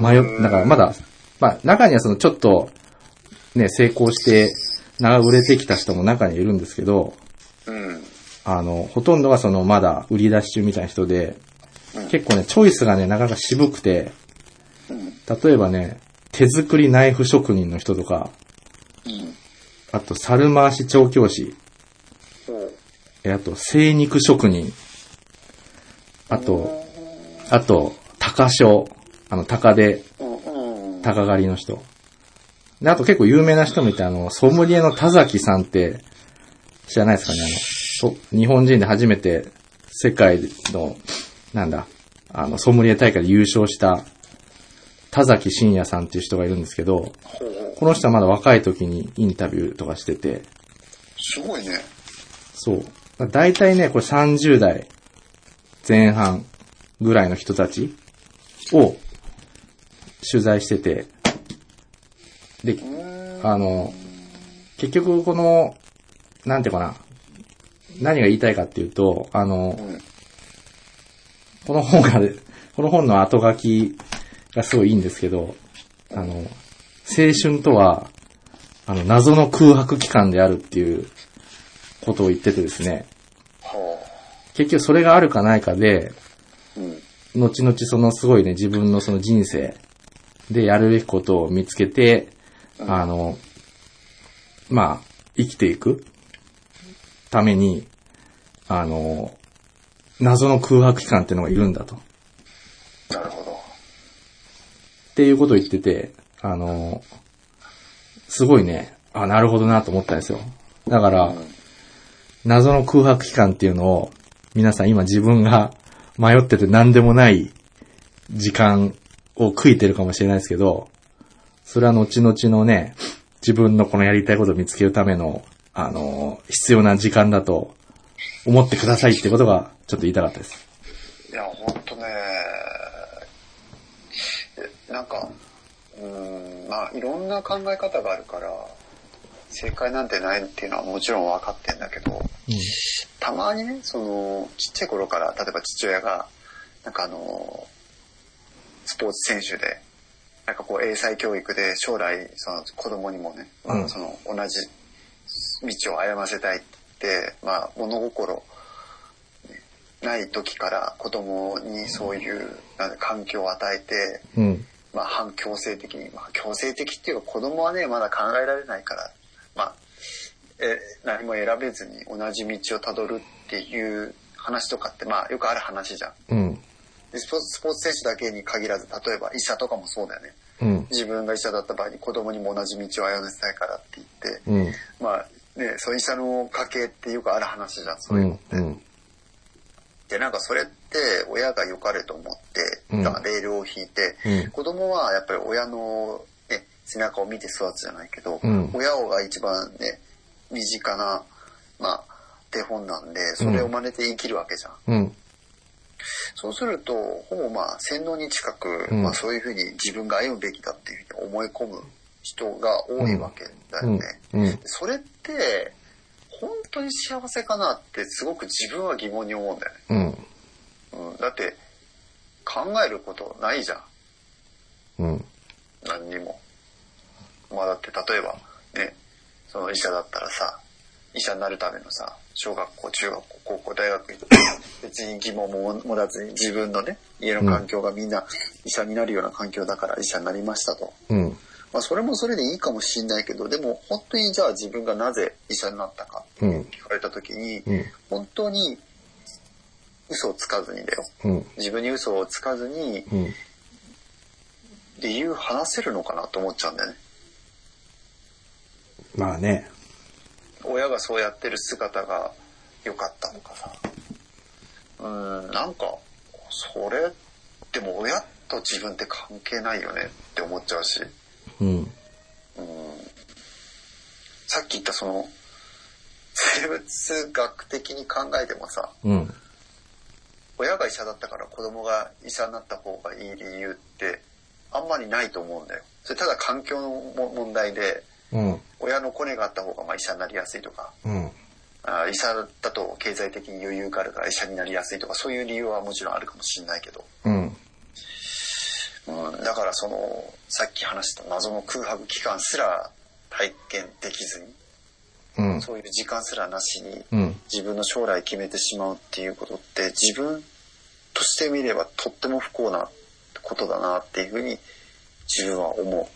[SPEAKER 3] 迷っ、だからまだ、まあ、中にはそのちょっと、ね、成功して、長売れてきた人も中にいるんですけど、
[SPEAKER 2] うん。
[SPEAKER 3] あの、ほとんどがそのまだ売り出し中みたいな人で、
[SPEAKER 2] うん
[SPEAKER 3] 結構ね、チョイスがね、なかなか渋くて、
[SPEAKER 2] うん。
[SPEAKER 3] 例えばね、手作りナイフ職人の人とか、
[SPEAKER 2] うん。
[SPEAKER 3] あと、猿回し調教師。えあと、精肉職人、あと、あと、鷹匠、あの、鷹で。鷹狩りの人。で、あと結構有名な人もいて、あの、ソムリエの田崎さんって、知らないですかね？あの、そ日本人で初めて世界の、なんだ、あの、ソムリエ大会で優勝した、田崎真也さんっていう人がいるんですけど。この人はまだ若い時にインタビューとかしてて、
[SPEAKER 2] すごいね。
[SPEAKER 3] そう。だいたいね、これ30代前半ぐらいの人たちを取材してて、で、あの、結局この、なんていうかな、何が言いたいかっていうと、あの、
[SPEAKER 2] うん。
[SPEAKER 3] この本が、この本の後書きがすごいいいんですけど、あの、青春とは、あの、謎の空白期間であるっていうことを言っててですね、
[SPEAKER 2] は
[SPEAKER 3] 結局それがあるかないかで。後々そのすごいね、自分のその人生でやるべきことを見つけて、あの、まあ、生きていくために、あの、謎の空白期間っていうのがいるんだと。
[SPEAKER 2] なるほど。
[SPEAKER 3] っていうことを言ってて、あの、すごいね、あ、なるほどなと思ったんですよ。だから、謎の空白期間っていうのを、皆さん今自分が迷ってて何でもない時間を食いてるかもしれないですけど、それは後々のね、自分のこのやりたいことを見つけるための、あの、必要な時間だと思ってくださいってことがちょっと言いたかったです。
[SPEAKER 2] いや、ほんとね、えなんか、うーん、まあ、いろんな考え方があるから、正解なんてないっていうのはもちろん分かってんだけど、たまにね、その、ちっちゃい頃から、例えば父親が、なんかあの、スポーツ選手で、なんかこう英才教育で将来、その子供にもね、まあ
[SPEAKER 3] うん
[SPEAKER 2] その同じ道を歩ませたいってまあ物心ない時から子供にそういう環境を与えて、
[SPEAKER 3] うん。
[SPEAKER 2] まあ反強制的に、まあ強制的っていうか子供はね、まだ考えられないから、まあ、え、何も選べずに同じ道をたどるっていう話とかって、まあよくある話じゃん。
[SPEAKER 3] うん。
[SPEAKER 2] でスポーツ選手だけに限らず、例えば医者とかもそうだよね。
[SPEAKER 3] うん。
[SPEAKER 2] 自分が医者だった場合に子供にも同じ道を歩ませたいからって言って、
[SPEAKER 3] うん。
[SPEAKER 2] まあね、そう医者の家系ってよくある話じゃん、そう
[SPEAKER 3] う
[SPEAKER 2] いうのって。
[SPEAKER 3] ん。うん。
[SPEAKER 2] で、なんかそれって親が良かれと思って、
[SPEAKER 3] うん
[SPEAKER 2] だレールを引いて、
[SPEAKER 3] うん
[SPEAKER 2] 子供はやっぱり親の、ね、背中を見て育つじゃないけど、
[SPEAKER 3] うん
[SPEAKER 2] 親が一番ね、身近な、まあ、手本なんで、それを真似て生きるわけじゃん。
[SPEAKER 3] うん。
[SPEAKER 2] そうすると、ほぼまあ、洗脳に近く、
[SPEAKER 3] うん
[SPEAKER 2] まあそういうふうに自分が歩むべきだっていうふうに思い込む人が多いわけだよね。
[SPEAKER 3] うん。
[SPEAKER 2] それって、本当に幸せかなってすごく自分は疑問に思うんだよね。
[SPEAKER 3] うん。
[SPEAKER 2] うん、だって、考えることないじゃん。
[SPEAKER 3] うん。
[SPEAKER 2] 何にも。まあだって例えば、ね、その医者だったらさ、医者になるためのさ、小学校、中学校、高校、大学行って、別に疑問も持たずに自分のね、家の環境がみんな医者になるような環境だから医者になりましたと。
[SPEAKER 3] うん。
[SPEAKER 2] まあそれもそれでいいかもしんないけど、でも本当にじゃあ自分がなぜ医者になったかって
[SPEAKER 3] うん。
[SPEAKER 2] 聞かれた時に、
[SPEAKER 3] うん。
[SPEAKER 2] 本当に嘘をつかずにだよ。
[SPEAKER 3] うん。
[SPEAKER 2] 自分に嘘をつかずに
[SPEAKER 3] うん。
[SPEAKER 2] 理由話せるのかなと思っちゃうんだよね。
[SPEAKER 3] まあね。
[SPEAKER 2] 親がそうやってる姿が良かったとかさ。うーん、なんか、それ、でも親と自分って関係ないよねって思っちゃうし、
[SPEAKER 3] うん。
[SPEAKER 2] さっき言ったその、生物学的に考えてもさ、
[SPEAKER 3] うん。
[SPEAKER 2] 親が医者だったから子供が医者になった方がいい理由ってあんまりないと思うんだよ。それただ環境のも問題で、
[SPEAKER 3] うん。
[SPEAKER 2] 親のコネがあった方がまあ医者になりやすいとか、
[SPEAKER 3] うん。
[SPEAKER 2] あ医者だと経済的に余裕があるから医者になりやすいとかそういう理由はもちろんあるかもしれないけど、
[SPEAKER 3] うん。
[SPEAKER 2] うん、だからそのさっき話した謎の空白期間すら体験できずに
[SPEAKER 3] うん。
[SPEAKER 2] そういう時間すらなしに
[SPEAKER 3] うん。
[SPEAKER 2] 自分の将来決めてしまうっていうことって自分としてみればとっても不幸なことだなっていうふうに自分は思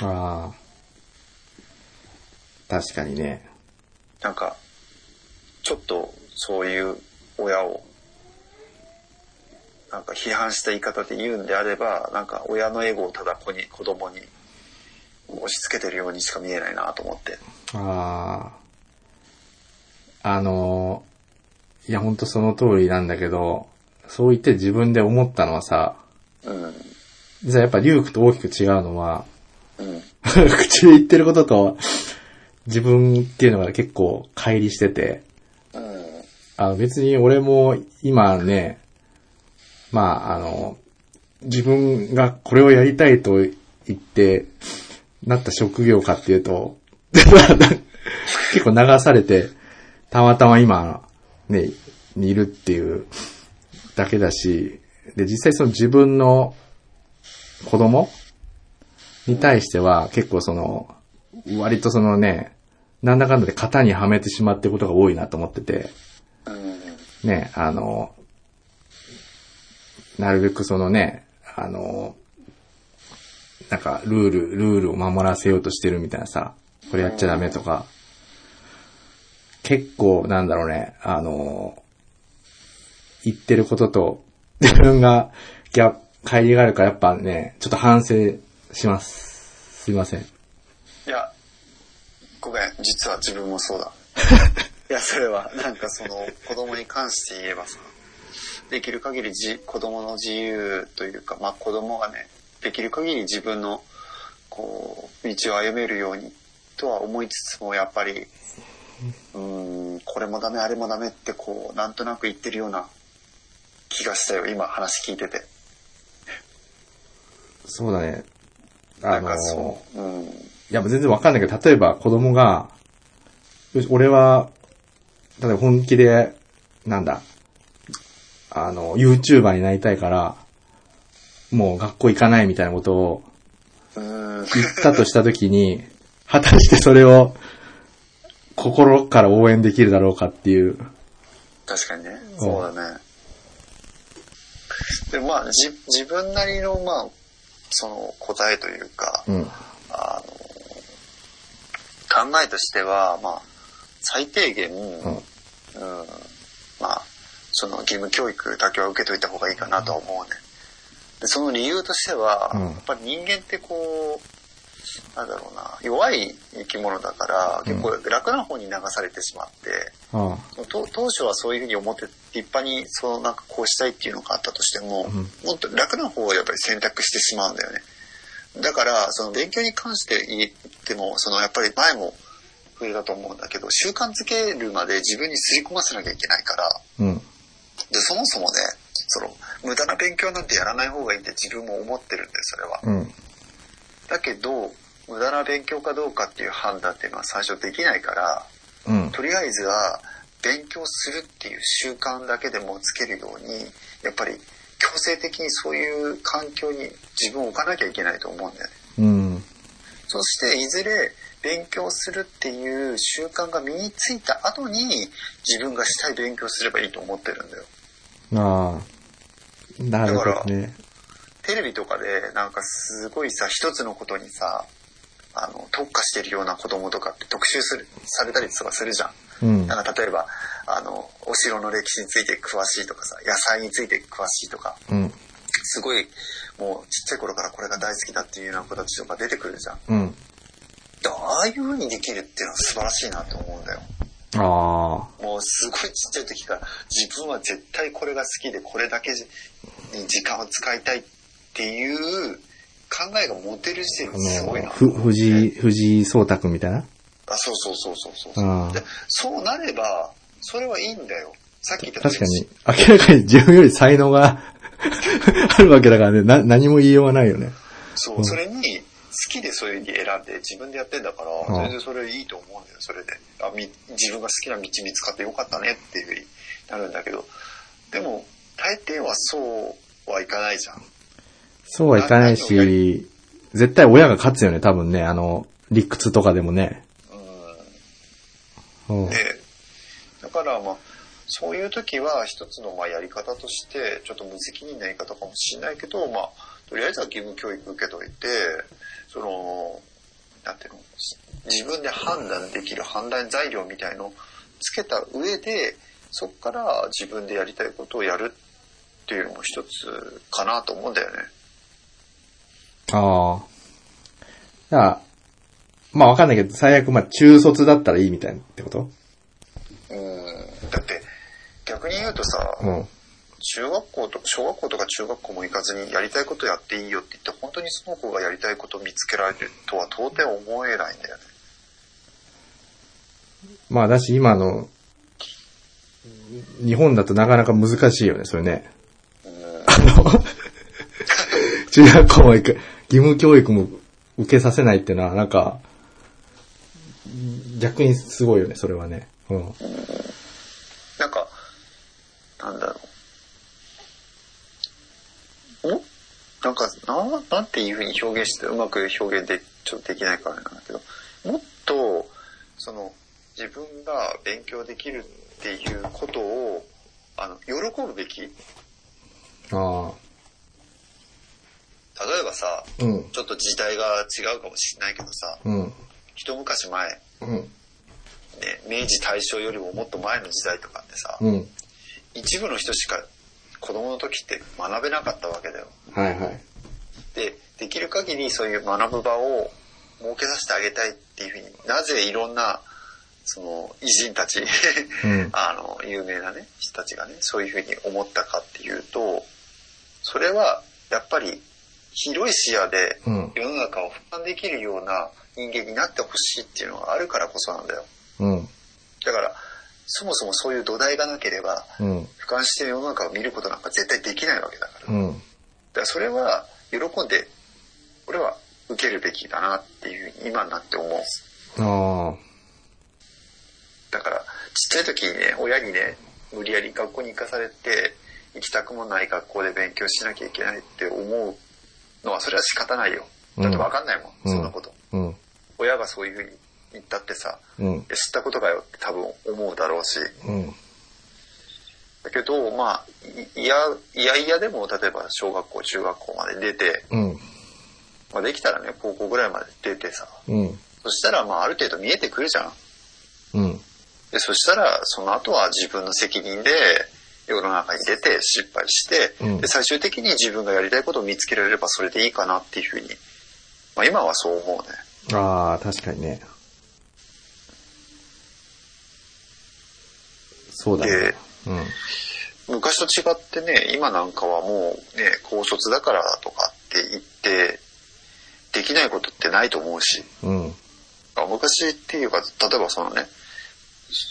[SPEAKER 3] ああ。確かにね。
[SPEAKER 2] なんか、ちょっとそういう親を、なんか批判した言い方で言うんであれば、なんか親のエゴをただ子に、子供に押し付けてるようにしか見えないなと思って。
[SPEAKER 3] ああ。あの、いやほんとその通りなんだけど、そう言って自分で思ったのはさ、
[SPEAKER 2] うん。
[SPEAKER 3] 実はやっぱリュウクと大きく違うのは、
[SPEAKER 2] うん。
[SPEAKER 3] 口で言ってることと自分っていうのが結構乖離してて、あの別に俺も今ね、まああの、自分がこれをやりたいと言って、なった職業かっていうと、結構流されて、たまたま今、ね、にいるっていうだけだし、で、実際その自分の子供に対しては結構その、割とそのね、なんだかんだで型にはめてしまってることが多いなと思ってて、ね、あの、なるべくそのね、あの、なんか、ルール、ルールを守らせようとしてるみたいなさ、これやっちゃダメとか、結構、なんだろうね、あの、言ってることと、自分が、ギャ帰りがあるからやっぱね、ちょっと反省します。すいません。
[SPEAKER 2] いや、ごめん、実は自分もそうだ。いや、それは、なんかその、子供に関して言えばさ、できる限りじ子供の自由というか、まあ子供がね、できる限り自分の、こう、道を歩めるようにとは思いつつも、やっぱり、うーん、これもダメ、あれもダメってこう、なんとなく言ってるような気がしたよ、今話聞いてて。
[SPEAKER 3] そうだね。あの
[SPEAKER 2] なんか、そう、うん、
[SPEAKER 3] いや、全然わかんないけど、例えば子供が、よし俺は、例えば本気で、なんだ、あの、YouTuber になりたいから、もう学校行かないみたいなことを言ったとしたときに、果たしてそれを心から応援できるだろうかっていう。
[SPEAKER 2] 確かにね。そうだね。で、まあ、じ、自分なりの、まあ、その答えというか、
[SPEAKER 3] うん。
[SPEAKER 2] あの、考えとしては、まあ、最低限、うん、まあ、その義務教育だけは受けといた方がいいかなとは思うね。でその理由としては、
[SPEAKER 3] うん。
[SPEAKER 2] やっぱり人間ってこう、なんだろうな、弱い生き物だから、結構楽な方に流されてしまって、
[SPEAKER 3] あ
[SPEAKER 2] 当当初はそういうふうに思って立派にそのなんかこうしたいっていうのがあったとしても、
[SPEAKER 3] ん。
[SPEAKER 2] もっと楽な方をやっぱり選択してしまうんだよね。だからその勉強に関して言ってもそのやっぱり前も触れたと思うんだけど習慣づけるまで自分にすり込ませなきゃいけないから
[SPEAKER 3] うん。
[SPEAKER 2] でそもそもねその無駄な勉強なんてやらない方がいいって自分も思ってるんでそれは。
[SPEAKER 3] うん。
[SPEAKER 2] だけど無駄な勉強かどうかっていう判断っていうのは最初できないから
[SPEAKER 3] うん。
[SPEAKER 2] とりあえずは勉強するっていう習慣だけでもつけるようにやっぱり強制的にそういう環境に自分を置かなきゃいけないと思うんだよね。
[SPEAKER 3] うん。
[SPEAKER 2] そしていずれ勉強するっていう習慣が身についた後に自分がしたい勉強すればいいと思ってるんだよ。
[SPEAKER 3] ああ。なるほどね。
[SPEAKER 2] テレビとかでなんかすごいさ一つのことにさあの特化してるような子供とかって特集するされたりとかするじゃん。
[SPEAKER 3] うん。
[SPEAKER 2] なんか例えばあのお城の歴史について詳しいとかさ野菜について詳しいとか
[SPEAKER 3] うん。
[SPEAKER 2] すごいもうちっちゃい頃からこれが大好きだっていうような子たちとか出てくるじゃん。
[SPEAKER 3] うん。
[SPEAKER 2] でああいう風にできるっていうのは素晴らしいなと思うんだよ。
[SPEAKER 3] ああ。
[SPEAKER 2] もうすごいちっちゃい時から自分は絶対これが好きでこれだけに時間を使いたいっていう考えが持てる時点
[SPEAKER 3] あ
[SPEAKER 2] ですごいな
[SPEAKER 3] の、ふ、藤井、藤井聡太くんみたいな？
[SPEAKER 2] あそうそうそうそうそう。そうなればそれはいいんだよ。さっき言った
[SPEAKER 3] 確かに、明らかに自分より才能が あるわけだからね、な、何も言いようがないよね。
[SPEAKER 2] そう、
[SPEAKER 3] うん。
[SPEAKER 2] それに好きでそういうに選んで自分でやってんだから、
[SPEAKER 3] うん。
[SPEAKER 2] 全然それいいと思うんだよ。それで。あみ自分が好きな道見つかってよかったねっていうふうになるんだけど。でも大抵はそうはいかないじゃん。
[SPEAKER 3] そうはいかないし、絶対親が勝つよね、多分ね、あの、理屈とかでもね。うん。
[SPEAKER 2] でだからまあそういう時は一つのまあやり方としてちょっと無責任な言い方かもしれないけどまあとりあえずは義務教育受けといてそのなんていうの、自分で判断できる判断材料みたいのをつけた上で、そこから自分でやりたいことをやるっていうのも一つかなと思うんだよね。
[SPEAKER 3] ああ。だから、まあわかんないけど、最悪まあ中卒だったらいいみたいなってこと？
[SPEAKER 2] うん。だって、逆に言うとさ、
[SPEAKER 3] うん。
[SPEAKER 2] 中学校とか小学校とか中学校も行かずにやりたいことやっていいよって言って本当にその子がやりたいことを見つけられるとは到底思えないんだよね。
[SPEAKER 3] まあだし今の、日本だとなかなか難しいよね、それね。
[SPEAKER 2] うん。
[SPEAKER 3] あの、中学校も行く、義務教育も受けさせないっていうのはなんか、逆にすごいよね、それはね。うん。
[SPEAKER 2] なんか、なんだろう。お？なんか、な、なんていうふうに表現して、うまく表現で、ちょっとできないからなんだけど、もっと、その、自分が勉強できるっていうことを、あの、喜ぶべき？例
[SPEAKER 3] ああ。
[SPEAKER 2] えばさ、
[SPEAKER 3] うん。
[SPEAKER 2] ちょっと時代が違うかもしれないけどさ、
[SPEAKER 3] うん。
[SPEAKER 2] 一昔前、
[SPEAKER 3] うん。
[SPEAKER 2] ね、明治大正よりももっと前の時代とかってさ、
[SPEAKER 3] うん。
[SPEAKER 2] 一部の人しか子供の時って学べなかったわけだよ。
[SPEAKER 3] はいはい。
[SPEAKER 2] で、できる限りそういう学ぶ場を設けさせてあげたいっていうふうになぜいろんな、その偉人たち、
[SPEAKER 3] うん
[SPEAKER 2] あの、有名なね、人たちがね、そういうふうに思ったかっていうと、それはやっぱり広い視野で
[SPEAKER 3] うん。
[SPEAKER 2] 世の中を俯瞰できるような人間になってほしいっていうのがあるからこそなんだよ。
[SPEAKER 3] うん。
[SPEAKER 2] だから、そもそもそういう土台がなければ、
[SPEAKER 3] うん。
[SPEAKER 2] 俯瞰して世の中を見ることなんか絶対できないわけだから。
[SPEAKER 3] うん。
[SPEAKER 2] だからそれは喜んで、俺は受けるべきだなっていう今になって思う。
[SPEAKER 3] あ
[SPEAKER 2] だから、ちっちゃい時にね、親にね、無理やり学校に行かされて、行きたくもない学校で勉強しなきゃいけないって思うのは、それは仕方ないよ。だってわかんないもんそんなこと。
[SPEAKER 3] あ。うん。
[SPEAKER 2] 親がそういうふうに言ったってさ、
[SPEAKER 3] うん。
[SPEAKER 2] 知ったことかよって多分思うだろうし。
[SPEAKER 3] うん。
[SPEAKER 2] だけど、まあ、いいや、いやいやでも、例えば小学校、中学校まで出て、
[SPEAKER 3] うん。
[SPEAKER 2] まあできたらね、高校ぐらいまで出てさ、
[SPEAKER 3] うん。
[SPEAKER 2] そしたらまあある程度見えてくるじゃん。
[SPEAKER 3] うん。
[SPEAKER 2] で、そしたら、その後は自分の責任で、世の中に出て失敗して、
[SPEAKER 3] うん
[SPEAKER 2] で、最終的に自分がやりたいことを見つけられればそれでいいかなっていうふうに、まあ今はそう思うね。
[SPEAKER 3] ああ、確かにね。そうだね
[SPEAKER 2] で。
[SPEAKER 3] うん。
[SPEAKER 2] 昔と違ってね、今なんかはもうね、高卒だからとかって言って、できないことってないと思うし、
[SPEAKER 3] うん。
[SPEAKER 2] あ昔っていうか、例えばそのね、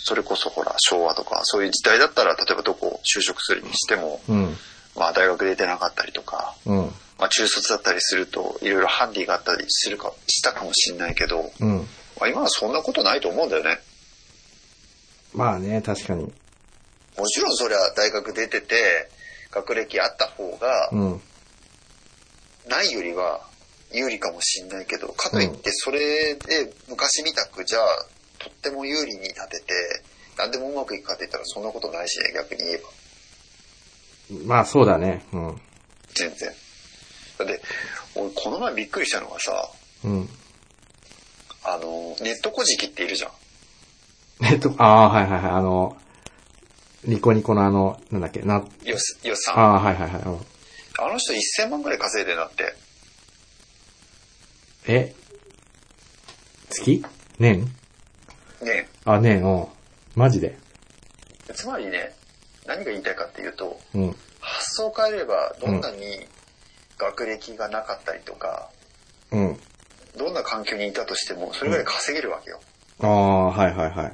[SPEAKER 2] それこそほら、昭和とか、そういう時代だったら、例えばどこ就職するにしても、
[SPEAKER 3] うん。
[SPEAKER 2] まあ大学出てなかったりとか、
[SPEAKER 3] うん。
[SPEAKER 2] まあ中卒だったりすると、いろいろハンディがあったりするか、したかもしれないけど、
[SPEAKER 3] うん。
[SPEAKER 2] まあ今はそんなことないと思うんだよね。
[SPEAKER 3] まあね、確かに。
[SPEAKER 2] もちろんそりゃ大学出てて、学歴あった方が、
[SPEAKER 3] うん。
[SPEAKER 2] ないよりは有利かもしんないけど、かといってそれで昔みたくじゃあ、とっても有利に立てて、何でもうまくいくかって言ったらそんなことないしね、逆に言えば。
[SPEAKER 3] まあそうだね。うん。
[SPEAKER 2] 全然。だって、俺この前びっくりしたのがさ、
[SPEAKER 3] うん。
[SPEAKER 2] あの、ネット古事記っているじゃん。
[SPEAKER 3] えっと、ああ、はいはいはい。あの、ニコニコのあの、なんだっけ、な、
[SPEAKER 2] よす、よすさん。
[SPEAKER 3] ああ、はいはいはい。うん
[SPEAKER 2] あの人1000万ぐらい稼いでんだって。
[SPEAKER 3] え？月？年？
[SPEAKER 2] ね
[SPEAKER 3] あ、年、うん。マジで？
[SPEAKER 2] つまりね、何が言いたいかっていうと、
[SPEAKER 3] うん。
[SPEAKER 2] 発想を変えればどんなに学歴がなかったりとか、
[SPEAKER 3] うん。
[SPEAKER 2] どんな環境にいたとしても、それぐらい稼げるわけよ。
[SPEAKER 3] ああ、はいはいはい。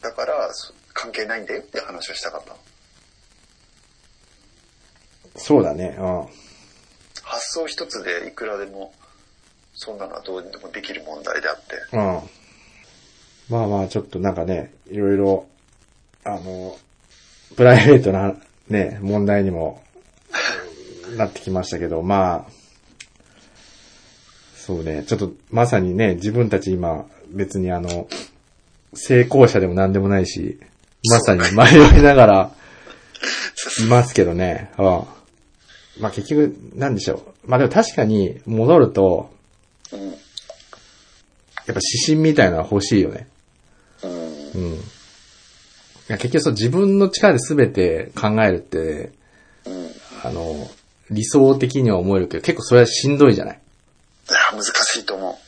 [SPEAKER 2] だから、そ関係ないんだよって話をしたかったの。
[SPEAKER 3] そうだね。うん。
[SPEAKER 2] 発想一つでいくらでも、そんなのはどうにでもできる問題であって。
[SPEAKER 3] うん。まあまあ、ちょっとなんかね、いろいろ、あの、プライベートなね、問題にもなってきましたけど、まあ、そうね、ちょっとまさにね、自分たち今、別にあの、成功者でも何でもないし、まさに迷いながら、いますけどね。うん。まあ結局、なんでしょう。まあでも確かに戻ると、
[SPEAKER 2] うん。
[SPEAKER 3] やっぱ指針みたいなのは欲しいよね。
[SPEAKER 2] うん。
[SPEAKER 3] うん。いや結局そう自分の力で全て考えるって、
[SPEAKER 2] うん。い
[SPEAKER 3] あの、理想的には思えるけど、結構それはしんどいじゃない？
[SPEAKER 2] や、難しいと思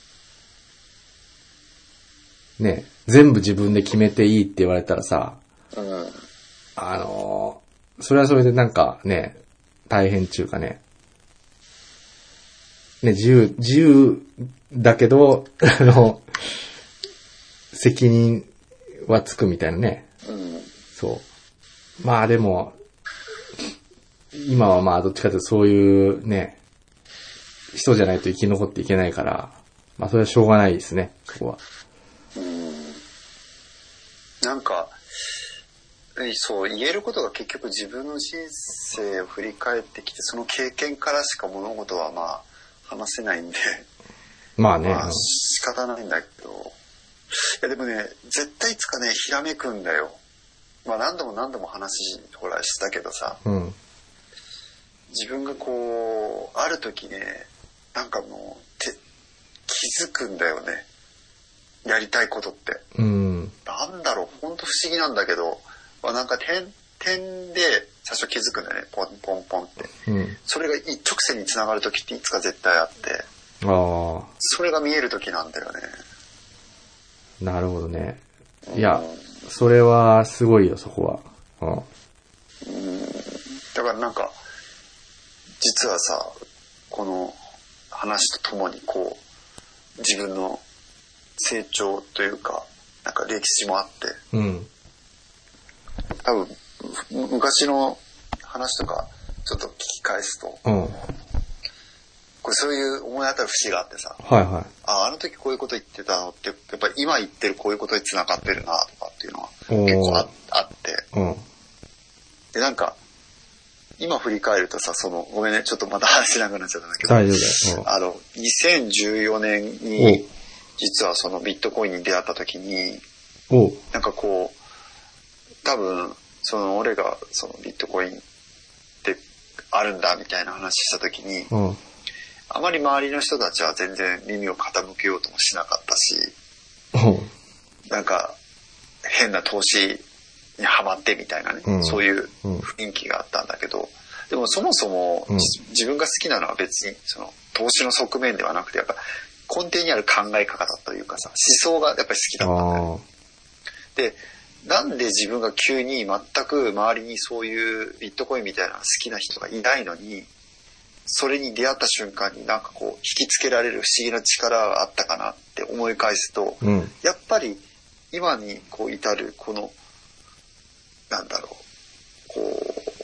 [SPEAKER 3] ね。全部自分で決めていいって言われたらさ、
[SPEAKER 2] う。うん。
[SPEAKER 3] あの、それはそれでなんかね、大変っていうかね。ね、自由、自由だけど、あの、責任はつくみたいなね。
[SPEAKER 2] うん。
[SPEAKER 3] そう。まあでも、今はまあどっちかというとそういうね、人じゃないと生き残っていけないから、まあそれはしょうがないですね、そこは。
[SPEAKER 2] なんか、えそう、言えることが結局自分の人生を振り返ってきて、その経験からしか物事はまあ、話せないんで、
[SPEAKER 3] まあね。
[SPEAKER 2] まあ、仕方ないんだけど、いやでもね、絶対いつかね、ひらめくんだよ。まあ何度も何度も話、ほら、したけどさ、
[SPEAKER 3] うん。
[SPEAKER 2] 自分がこう、ある時ね、なんかもう、て気づくんだよね。やりたいことって。
[SPEAKER 3] うん。
[SPEAKER 2] なんだろう、ほんと不思議なんだけど、まあ、なんか点、点で最初気づくんだよね、ポンポンポンって。
[SPEAKER 3] うん。
[SPEAKER 2] それが一直線に繋がる時っていつか絶対あって、
[SPEAKER 3] ああ、
[SPEAKER 2] それが見える時なんだよね。
[SPEAKER 3] なるほどね。いや、それはすごいよ、そこは。
[SPEAKER 2] だからなんか、実はさ、この話とともにこう、自分の成長というか、なんか歴史もあって、
[SPEAKER 3] うん。うん。
[SPEAKER 2] 多分、む昔の話とか、ちょっと聞き返すと、
[SPEAKER 3] うん。
[SPEAKER 2] これそういう思い当たる節があってさ、
[SPEAKER 3] はいは
[SPEAKER 2] あ、あの時こういうこと言ってたのって、やっぱり今言ってるこういうことに繋がってるなとかっていうのは結構ああって、
[SPEAKER 3] い。うん。
[SPEAKER 2] で、なんか、今振り返るとさ、その、ごめんね、ちょっとまた話しなくなっちゃったんだけど、
[SPEAKER 3] 大丈夫。
[SPEAKER 2] あの、2014年
[SPEAKER 3] お
[SPEAKER 2] に、実はそのビットコインに出会った時に。なんかこう、多分、その俺がそのビットコインってあるんだみたいな話した時に、
[SPEAKER 3] うん。
[SPEAKER 2] あまり周りの人たちは全然耳を傾けようともしなかったし。なんか変な投資にハマってみたいなね、
[SPEAKER 3] うん
[SPEAKER 2] そういう
[SPEAKER 3] うん
[SPEAKER 2] 雰囲気があったんだけど、でもそもそも、自分が好きなのは別にその投資の側面ではなくて、やっぱ根底にある考え方というかさ、思想がやっぱり好きだったんだよ。
[SPEAKER 3] あ
[SPEAKER 2] で、なんで自分が急に全く周りにそういうビットコインみたいな好きな人がいないのに、それに出会った瞬間になんかこう引きつけられる不思議な力があったかなって思い返すと、
[SPEAKER 3] あ。うん。
[SPEAKER 2] やっぱり今にこう至るこの、なんだろう、こう、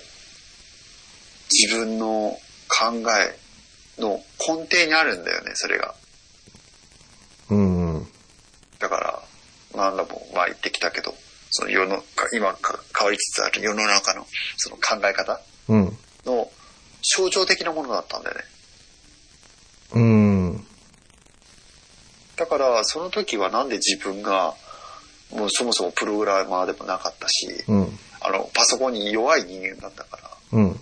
[SPEAKER 2] 自分の考えの根底にあるんだよね、それが。
[SPEAKER 3] うんうん。
[SPEAKER 2] だから、何度もまあ言ってきたけど、その世の、か今か変わりつつある世の中のその考え方
[SPEAKER 3] うん。
[SPEAKER 2] の象徴的なものだったんだよね。
[SPEAKER 3] うん。
[SPEAKER 2] だから、その時はなんで自分が、もうそもそもプログラマーでもなかったし、
[SPEAKER 3] うん。
[SPEAKER 2] あの、パソコンに弱い人間だったから、
[SPEAKER 3] うん。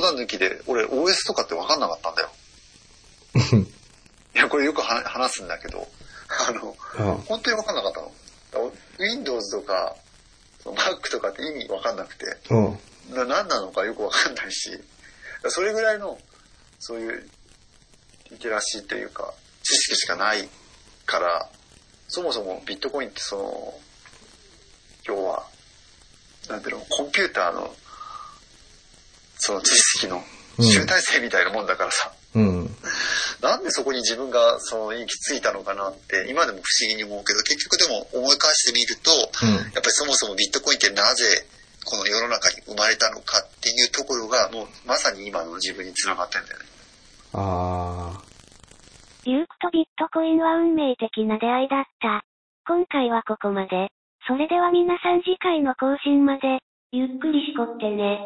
[SPEAKER 2] で、冗談抜きで、俺 OS とかって分かんなかったんだよ。いや、これよくは話すんだけど、あの、
[SPEAKER 3] あ
[SPEAKER 2] 本当に分かんなかったの。Windows とか、Mac とかって意味分かんなくて、
[SPEAKER 3] うん。
[SPEAKER 2] な何なのかよく分かんないし、それぐらいの、そういう、リテラシーというか、知識しかないから、そもそもビットコインってその、要は、なんていうの、コンピューターの、その知識の集大成みたいなもんだからさ、
[SPEAKER 3] うん。
[SPEAKER 2] なんでそこに自分がその行き着いたのかなって、今でも不思議に思うけど、結局でも思い返してみると、
[SPEAKER 3] うん
[SPEAKER 2] やっぱりそもそもビットコインってなぜこの世の中に生まれたのかっていうところが、もうまさに今の自分につながってんだよね。
[SPEAKER 3] ああ。
[SPEAKER 1] リュークとビットコインは運命的な出会いだった。今回はここまで。それでは皆さん次回の更新まで、ゆっくりしこってね。